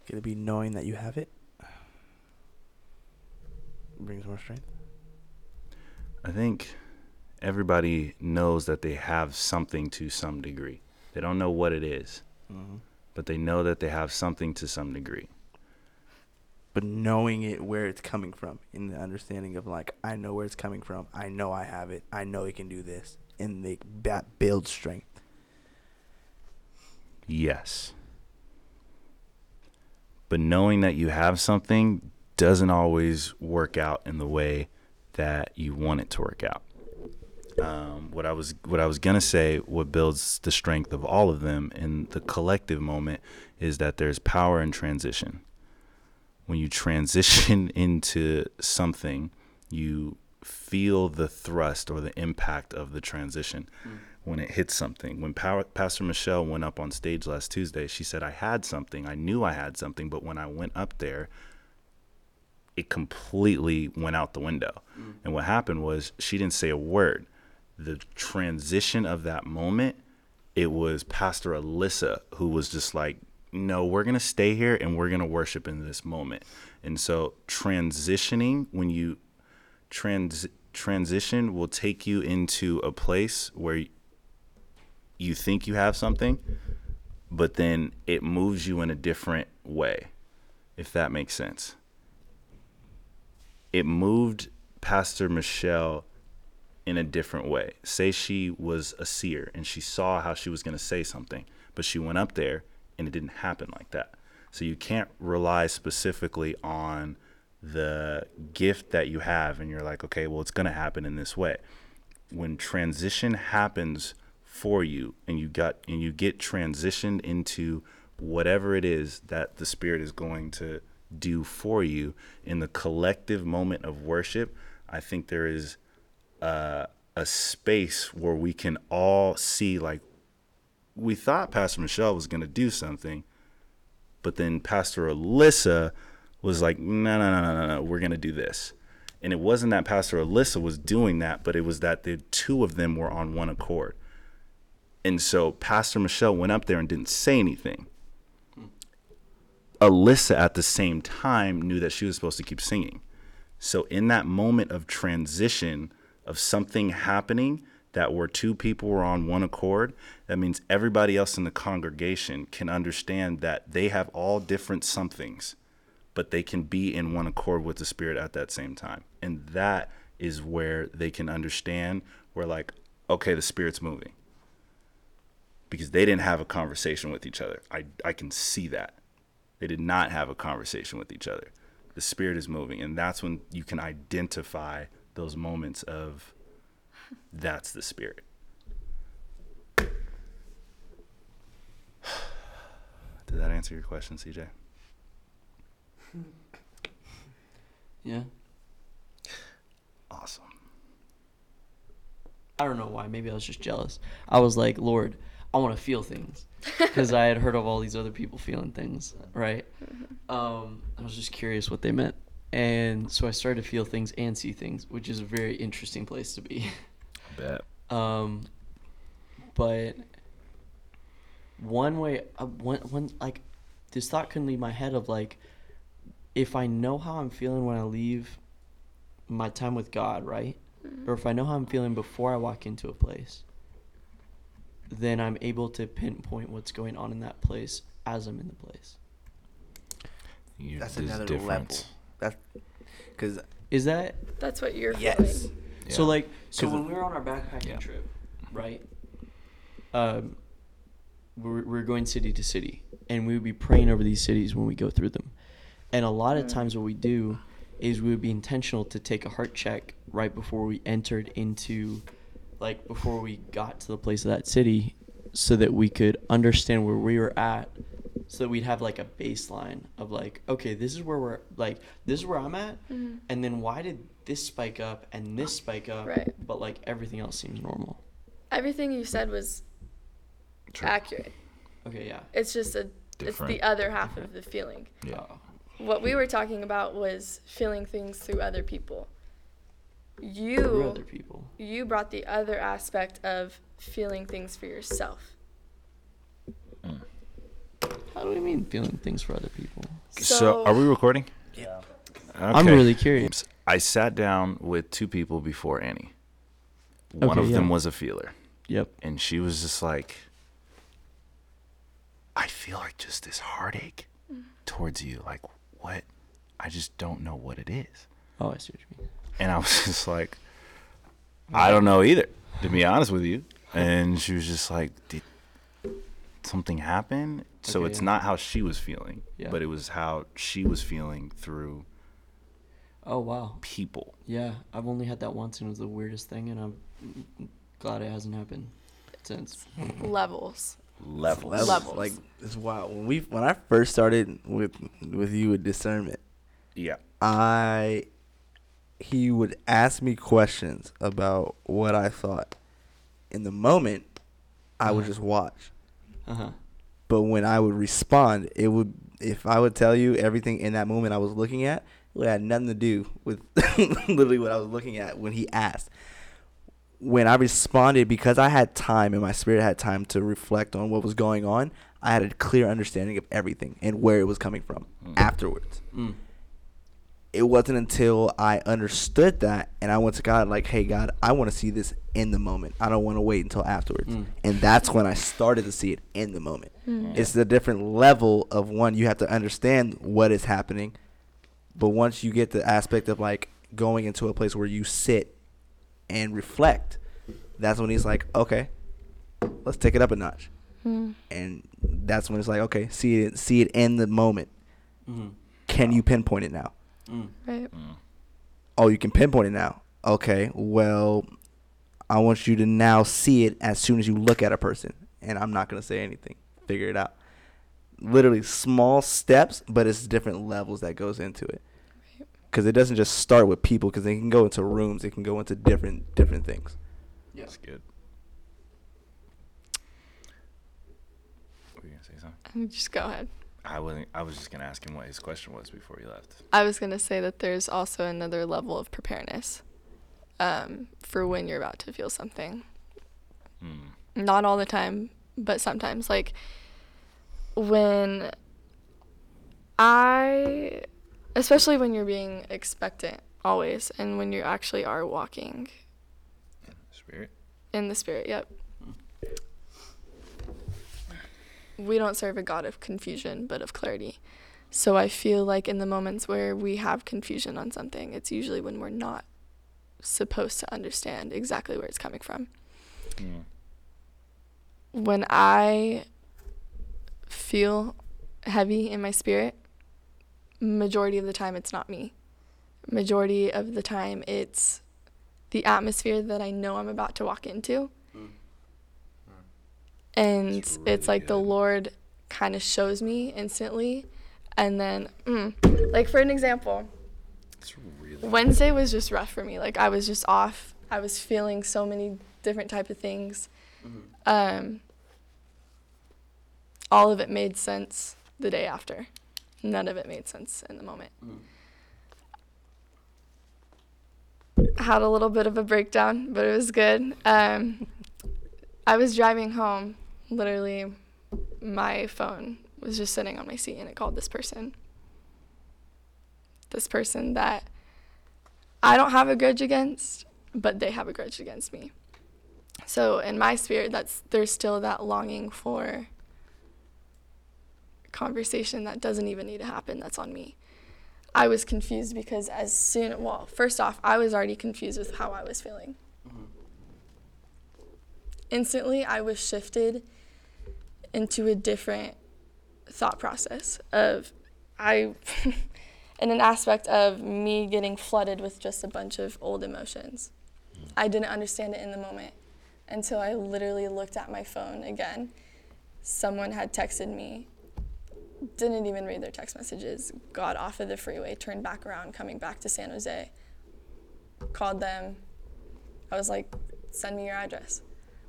Gonna be knowing that you have it. brings more strength. I think everybody knows that they have something to some degree. They don't know what it is, Mm-hmm. but they know that they have something to some degree. But knowing it where it's coming from, in the understanding of like, I know where it's coming from. I know I have it. I know it can do this, and they that builds strength. Yes. But knowing that you have something doesn't always work out in the way that you want it to work out. Um, what I was what I was gonna say, what builds the strength of all of them in the collective moment is that there's power in transition. When you transition into something, you feel the thrust or the impact of the transition when it hits something. When Power, Pastor Michelle went up on stage last Tuesday, she said, I had something. I knew I had something, but when I went up there, it completely went out the window. And what happened was she didn't say a word. The transition of that moment, it was Pastor Alyssa who was just like, no, we're going to stay here and we're going to worship in this moment. And so transitioning, when you trans transition will take you into a place where you think you have something, but then it moves you in a different way, if that makes sense. It moved Pastor Michelle in a different way. Say she was a seer and she saw how she was going to say something, but she went up there and it didn't happen like that. So you can't rely specifically on the gift that you have and you're like, okay, well, it's going to happen in this way. When transition happens for you and you got and you get transitioned into whatever it is that the spirit is going to do for you in the collective moment of worship, I think there is uh, a space where we can all see like we thought Pastor Michelle was going to do something, but then Pastor Alyssa was like, no, no, no, no, no, no, we're going to do this. And it wasn't that Pastor Alyssa was doing that, but it was that the two of them were on one accord. And so Pastor Michelle went up there and didn't say anything. Alyssa at the same time knew that she was supposed to keep singing. So in that moment of transition of something happening that where two people were on one accord, that means everybody else in the congregation can understand that they have all different somethings, but they can be in one accord with the spirit at that same time. And that is where they can understand where like, okay, the spirit's moving. Because they didn't have a conversation with each other. I I can see that. They did not have a conversation with each other. The spirit is moving, and that's when you can identify those moments of that's the spirit. Did that answer your question, CJ? Yeah. Awesome. I don't know why. Maybe I was just jealous. I was like, Lord, I want to feel things because I had heard of all these other people feeling things, right? Um, I was just curious what they meant, and so I started to feel things and see things, which is a very interesting place to be. Bet. Um, but one way, uh, one, one like this thought couldn't leave my head of like, if I know how I'm feeling when I leave my time with God, right? Or if I know how I'm feeling before I walk into a place, then I'm able to pinpoint what's going on in that place as I'm in the place. You, That's there's another difference. level. That's because Is that That's what you're yes, feeling. So Yeah. like so 'Cause when we were on our backpacking Yeah. trip, right? Um, we're we're going city to city, and we would be praying over these cities when we go through them. And a lot of Mm. times, what we do is we would be intentional to take a heart check right before we entered into, like before we got to the place of that city, so that we could understand where we were at, so that we'd have like a baseline of like, okay, this is where we're like, this is where I'm at, Mhm. and then why did this spike up and this spike up, Right. but like everything else seems normal. Everything you said was True. accurate. Okay, yeah. It's just a it's the other half of the feeling. Yeah. Uh, What we were talking about was feeling things through other people. through You other people. you brought the other aspect of feeling things for yourself. How do we mean feeling things for other people? So, are we recording? Yeah. I'm really curious. I sat down with two people before Annie. One Okay, of them was a feeler, Yep. and she was just like, I feel like just this heartache towards you. Like, what? I just don't know what it is. Oh, I see what you mean. And I was just like, I don't know either, to be honest with you. And she was just like, Did something happen? So Okay, it's yeah. not how she was feeling, Yeah. but it was how she was feeling through Oh wow. people. Yeah, I've only had that once, and it was the weirdest thing, and I'm glad it hasn't happened since. Levels. Levels. Levels. Levels. Like it's wild. When we when I first started with with you with discernment, Yeah. I he would ask me questions about what I thought. In the moment, I would Uh-huh. just watch. Uh huh. But when I would respond, it would if I would tell you everything in that moment I was looking at, it had nothing to do with literally what I was looking at when he asked. When I responded, because I had time and my spirit had time to reflect on what was going on, I had a clear understanding of everything and where it was coming from Mm. afterwards. Mm. It wasn't until I understood that and I went to God like, "Hey God, I want to see this in the moment. I don't want to wait until afterwards." Mm. And that's when I started to see it in the moment Mm. it's a different level of one you have to understand what is happening but once you get the aspect of like going into a place where you sit and reflect that's when he's like okay let's take it up a notch Mm. and that's when it's like okay see it see it in the moment Mm. can you pinpoint it now Mm. Right. Mm. oh you can pinpoint it now okay well i want you to now see it as soon as you look at a person and i'm not going to say anything figure it out literally small steps but it's different levels that goes into it Right. because it doesn't just start with people because they can go into rooms it can go into different different things Yeah. That's good. Were you gonna say something? Just go ahead. I wasn't. I was just gonna ask him what his question was before he left. I was gonna say that there's also another level of preparedness um, for when you're about to feel something. Mm. Not all the time, but sometimes. Like when I, especially when you're being expectant always, and when you actually are walking Spirit. in the spirit. Yep. We don't serve a God of confusion, but of clarity. So I feel like in the moments where we have confusion on something, it's usually when we're not supposed to understand exactly where it's coming from. Mm. When I feel heavy in my spirit, majority of the time it's not me. Majority of the time it's the atmosphere that I know I'm about to walk into. And it's like the. Lord kind of shows me instantly. And then, mm, like for an example, really. Wednesday was just rough for me. Like I was just off. I was feeling so many different type of things. Mhm. Um, all of it made sense the day after. None of it made sense in the moment. Mm. Had a little bit of a breakdown, but it was good. Um, I was driving home. Literally, my phone was just sitting on my seat, and it called this person. This person that I don't have a grudge against, but they have a grudge against me. So in my spirit, that's there's still that longing for conversation that doesn't even need to happen. That's on me. I was confused because as soon well, first off, I was already confused with how I was feeling. Mhm. Instantly, I was shifted into a different thought process of I in an aspect of me getting flooded with just a bunch of old emotions. I didn't understand it in the moment until I literally looked at my phone again. Someone had texted me, didn't even read their text messages, got off of the freeway, turned back around, coming back to San Jose. Called them. I was like, send me your address.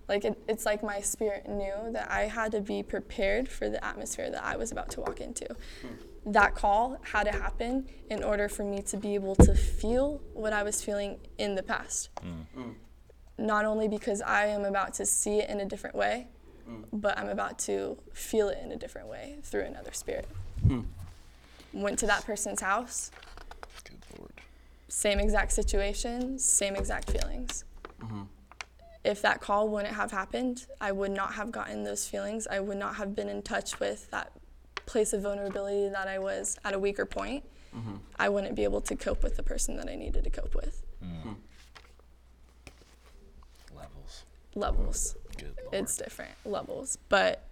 Like, it, it's like my spirit knew that I had to be prepared for the atmosphere that I was about to walk into that call had to happen in order for me to be able to feel what I was feeling in the past. Mm. Not only because I am about to see it in a different way, Mm. but I'm about to feel it in a different way through another spirit. Mm. Went to that person's house. Good lord. same exact situation, same exact feelings. Mm-hmm. If that call wouldn't have happened, I would not have gotten those feelings. I would not have been in touch with that place of vulnerability that I was at a weaker point. Mm-hmm. I wouldn't be able to cope with the person that I needed to cope with. Levels. Levels. Good lord. It's different levels. But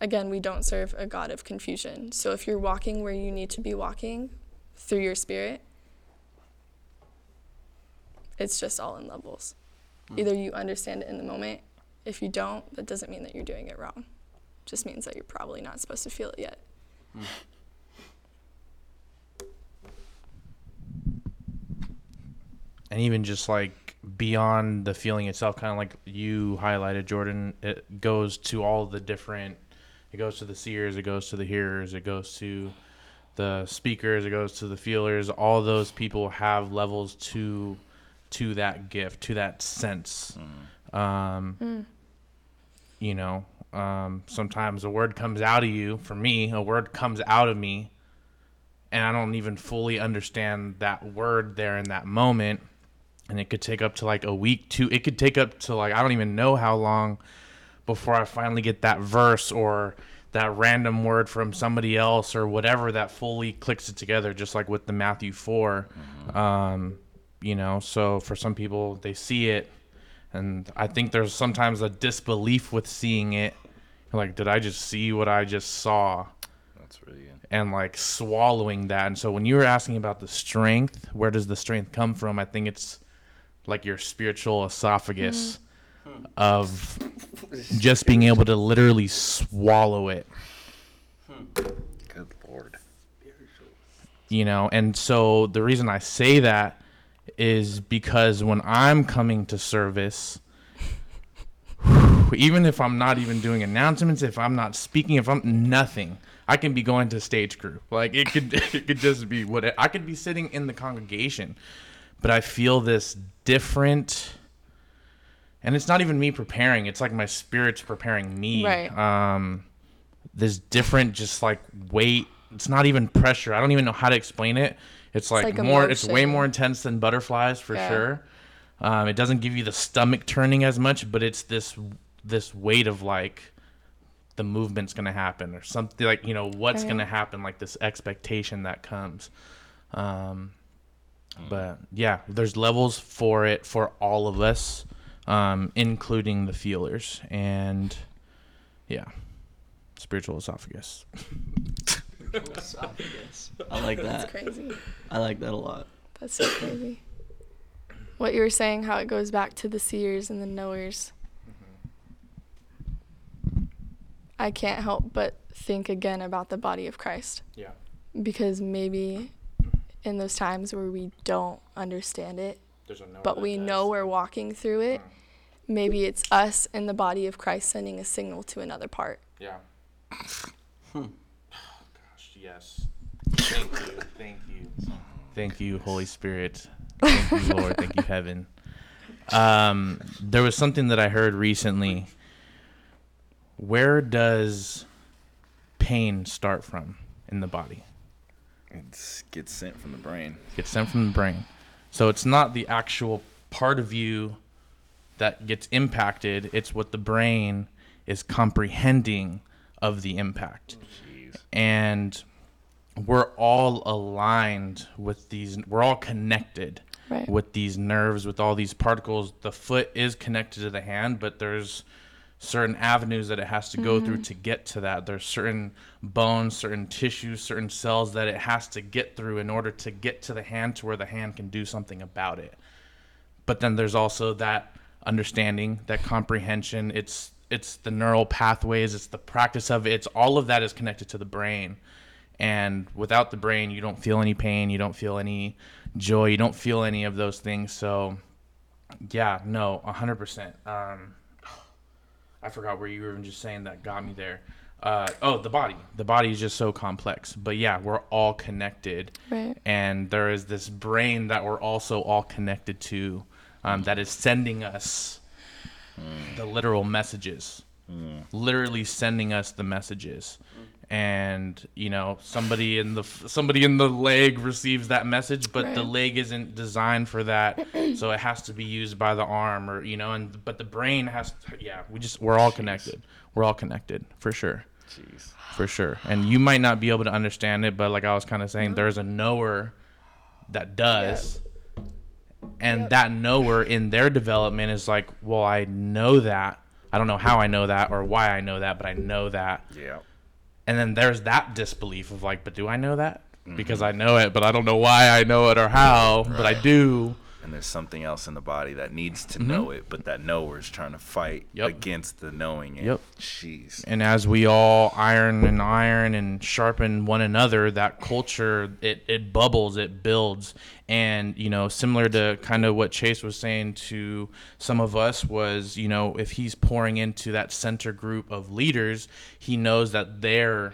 again, we don't serve a God of confusion. So if you're walking where you need to be walking through your spirit, it's just all in levels. Mm. Either you understand it in the moment. If you don't, that doesn't mean that you're doing it wrong. It Just means that you're probably not supposed to feel it yet. Mm. and even just like beyond the feeling itself kind of like you highlighted jordan it goes to all the different it goes to the seers it goes to the hearers it goes to the speakers it goes to the feelers all those people have levels to to that gift to that sense. Um you know um sometimes a word comes out of you for me a word comes out of me and i don't even fully understand that word there in that moment and it could take up to like a week two it could take up to like i don't even know how long before i finally get that verse or that random word from somebody else or whatever that fully clicks it together just like with the matthew 4 um you know so for some people they see it and i think there's sometimes a disbelief with seeing it like did i just see what i just saw That's really good. and like swallowing that. And so when you were asking about the strength, where does the strength come from? I think it's like your spiritual esophagus hmm. of just being able to literally swallow it, Good lord. you know. And so the reason I say that is because when I'm coming to service, even if I'm not even doing announcements, if I'm not speaking, if I'm nothing, I can be going to stage crew. Like it could, it could just be what I could be sitting in the congregation, but I feel this different. And it's not even me preparing; it's like my spirit's preparing me. Right. Um, this different, just like weight. It's not even pressure. I don't even know how to explain it. It's like, like more. It's way more intense than butterflies for Yeah. sure. Um, it doesn't give you the stomach turning as much, but it's this this weight of like the movement's gonna happen or something like you know what's Okay. gonna happen, like this expectation that comes. Um, but yeah, there's levels for it for all of us, um, including the feelers, and yeah, spiritual esophagus. Esophagus. I like that. That's that. crazy. I like that a lot. That's so crazy. What you were saying, how it goes back to the seers and the knowers. Mm-hmm. I can't help but think again about the body of Christ Yeah. because maybe mm-hmm. in those times where we don't understand it, There's a no but we know we're walking through it, mm-hmm. maybe it's us in the body of Christ sending a signal to another part. Yeah. Gosh, yes. Thank you. Thank you. Thank you, Holy Spirit. Thank you, Lord. Thank you, Heaven. Um, there was something that I heard recently. Where does pain start from in the body? It gets sent from the brain. It gets sent from the brain. So it's not the actual part of you that gets impacted, it's what the brain is comprehending of the impact. Jeez. and we're all aligned with these we're all connected Right. with these nerves with all these particles. The foot is connected to the hand but there's certain avenues that it has to go through mm-hmm. to get to that. There's certain bones certain tissues certain cells that it has to get through in order to get to the hand to where the hand can do something about it. But then there's also that understanding that comprehension. It's it's the neural pathways it's the practice of it. It's all of that is connected to the brain and without the brain you don't feel any pain you don't feel any joy you don't feel any of those things. So yeah no 100% um i forgot where you were even just saying that got me there. Uh, oh the body. The body is just so complex. But yeah we're all connected. Right. and there is this brain that we're also all connected to um, that is sending us the literal messages. Literally sending us the messages and you know somebody in the somebody in the leg receives that message but the leg isn't designed for that. So it has to be used by the arm or you know and but the brain has yeah we just we're all connected. We're all connected for sure. Jeez. for sure. And you might not be able to understand it but like i was kind of saying mm-hmm. there's a knower that does. And Yep. that knower in their development is like well i know that. I don't know how i know that or why i know that but i know that. Yeah. And then there's that disbelief of like but do i know that? Because mm-hmm. i know it but i don't know why i know it or how but i do And there's something else in the body that needs to know it, but that knower is trying to fight Mm-hmm. Yep. against the knowing it. Yep. Jeez. and as we all iron and iron and sharpen one another that culture it, it bubbles it builds and you know similar to kind of what chase was saying to some of us was you know if he's pouring into that center group of leaders he knows that they're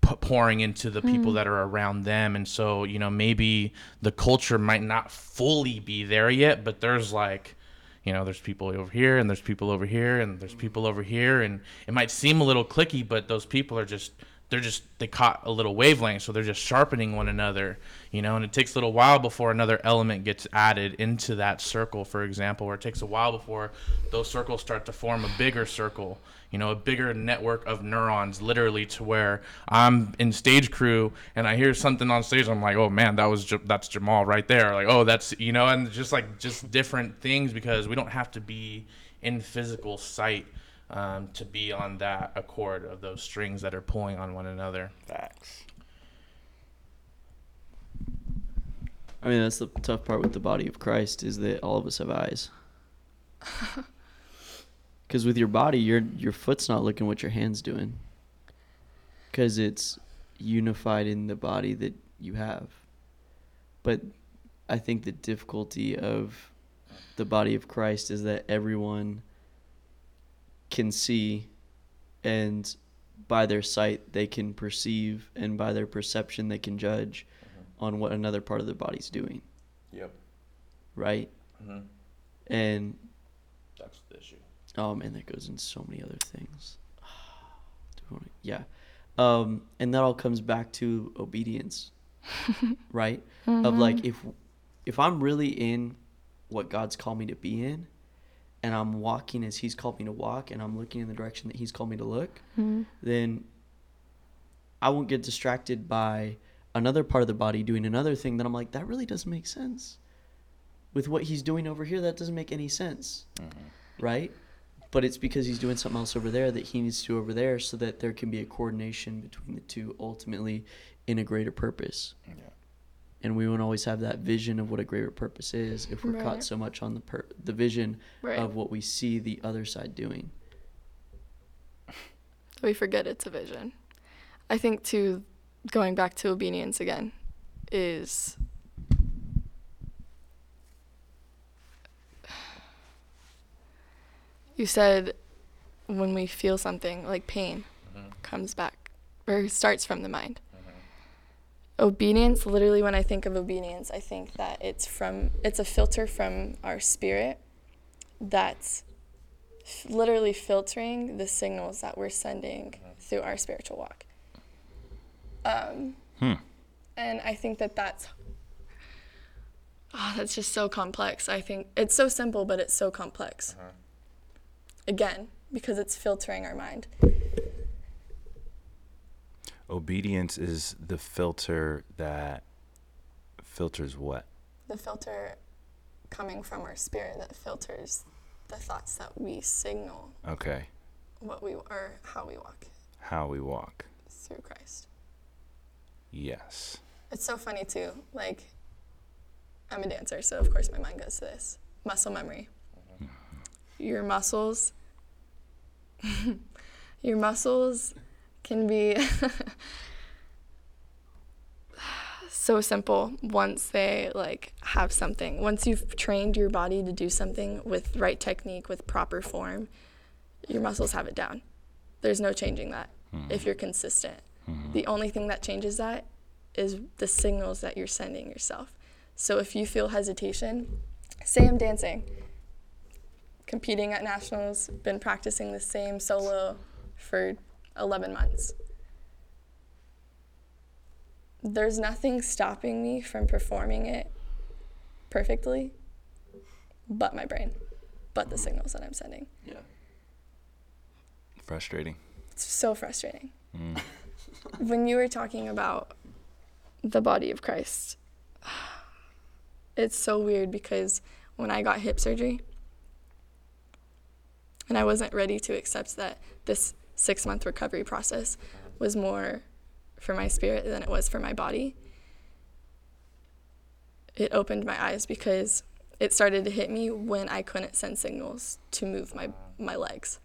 p- pouring into the people mm. that are around them. And so you know maybe the culture might not fully be there yet but there's like you know there's people over here and there's people over here and there's people over here. And it might seem a little clicky but those people are just they're just they caught a little wavelength. So they're just sharpening one another you know and it takes a little while before another element gets added into that circle for example or it takes a while before those circles start to form a bigger circle you know a bigger network of neurons literally to where i'm in stage crew and i hear something on stage i'm like oh man that was J- that's jamal right there like oh that's you know and just like just different things because we don't have to be in physical sight um, to be on that accord of those strings that are pulling on one another Facts. I mean, that's the tough part with the body of Christ is that all of us have eyes. Because with your body, your your foot's not looking what your hand's doing. Because it's unified in the body that you have. But I think the difficulty of the body of Christ is that everyone can see, and by their sight they can perceive, and by their perception they can judge on what another part of their body's doing, yep right? mm-hmm. And that's the issue oh man, that goes into so many other things. Do we wanna- yeah, um, and that all comes back to obedience, right? Of mm-hmm. like if if I'm really in what God's called me to be in, and I'm walking as He's called me to walk, and I'm looking in the direction that He's called me to look, mm-hmm. then I won't get distracted by another part of the body doing another thing that I'm like, that really doesn't make sense. With what he's doing over here, that doesn't make any sense. Mm-hmm. Right? But it's because he's doing something else over there that he needs to do over there so that there can be a coordination between the two ultimately in a greater purpose. Yeah. And we won't always have that vision of what a greater purpose is if we're caught so much on the per- the vision Right. of what we see the other side doing. we forget it's a vision. I think too, going back to obedience again, is you said when we feel something like pain mm-hmm. comes back or starts from the mind. Mm-hmm. Obedience, literally, when I think of obedience, I think that it's from it's a filter from our spirit that's f- literally filtering the signals that we're sending mm-hmm. through our spiritual walk. Um, Hmm. And I think that that's, oh, that's just so complex. I think it's so simple, but it's so complex. Again, because it's filtering our mind. Obedience is the filter that filters what? The filter coming from our spirit that filters the thoughts that we signal Okay. what we or how we walk How we walk. through Christ. Yes. It's so funny too. Like, I'm a dancer, so of course my mind goes to this muscle memory. Mm-hmm. Your muscles, your muscles can be so simple once they like have something. Once you've trained your body to do something with right technique, with proper form, your muscles have it down. There's no changing that hmm. if you're consistent. Hmm. The only thing that changes that is the signals that you're sending yourself. So if you feel hesitation, say I'm dancing, competing at nationals, been practicing the same solo for 11 months. there's nothing stopping me from performing it perfectly but my brain, but the signals that I'm sending. Yeah. Frustrating. It's so frustrating. Mm. when you were talking about the body of Christ, it's so weird because when I got hip surgery and I wasn't ready to accept that this six month recovery process was more for my spirit than it was for my body, it opened my eyes because it started to hit me when I couldn't send signals to move my, my legs.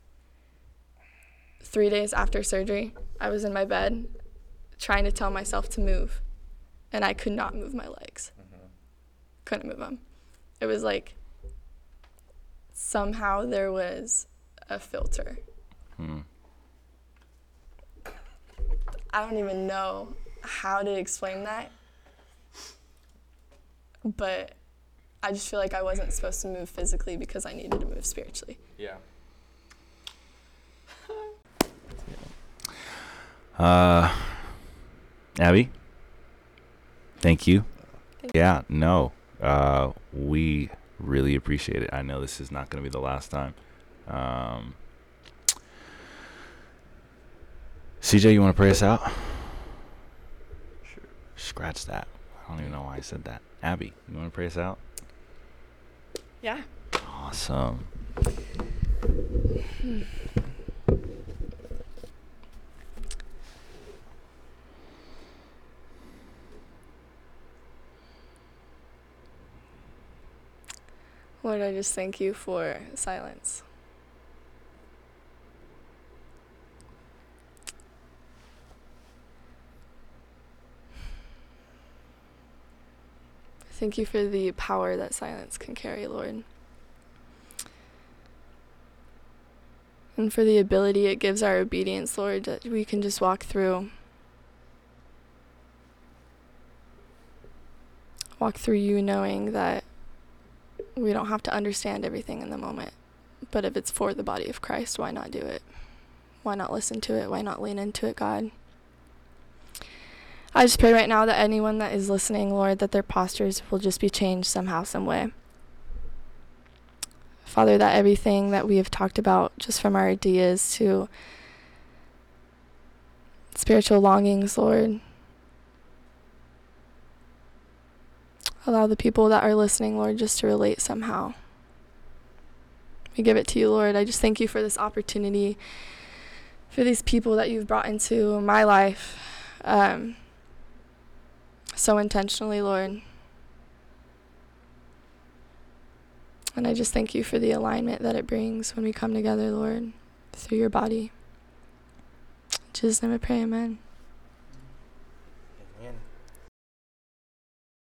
Three days after surgery, I was in my bed trying to tell myself to move, and I could not move my legs. Couldn't move them. It was like somehow there was a filter. Hmm. I don't even know how to explain that, but I just feel like I wasn't supposed to move physically because I needed to move spiritually. Yeah. Uh, Abby, thank you. Thank yeah, no, uh, we really appreciate it. I know this is not going to be the last time. Um, CJ, you want to pray us out? Sure. Scratch that. I don't even know why I said that. Abby, you want to pray us out? Yeah. Awesome. Lord, I just thank you for silence. Thank you for the power that silence can carry, Lord. And for the ability it gives our obedience, Lord, that we can just walk through. Walk through you knowing that we don't have to understand everything in the moment. But if it's for the body of Christ, why not do it? Why not listen to it? Why not lean into it, God? I just pray right now that anyone that is listening, Lord, that their postures will just be changed somehow, some way. Father, that everything that we have talked about, just from our ideas to spiritual longings, Lord, allow the people that are listening, Lord, just to relate somehow. We give it to you, Lord. I just thank you for this opportunity, for these people that you've brought into my life um, so intentionally, Lord. And I just thank you for the alignment that it brings when we come together, Lord, through your body. In Jesus' name I pray, amen.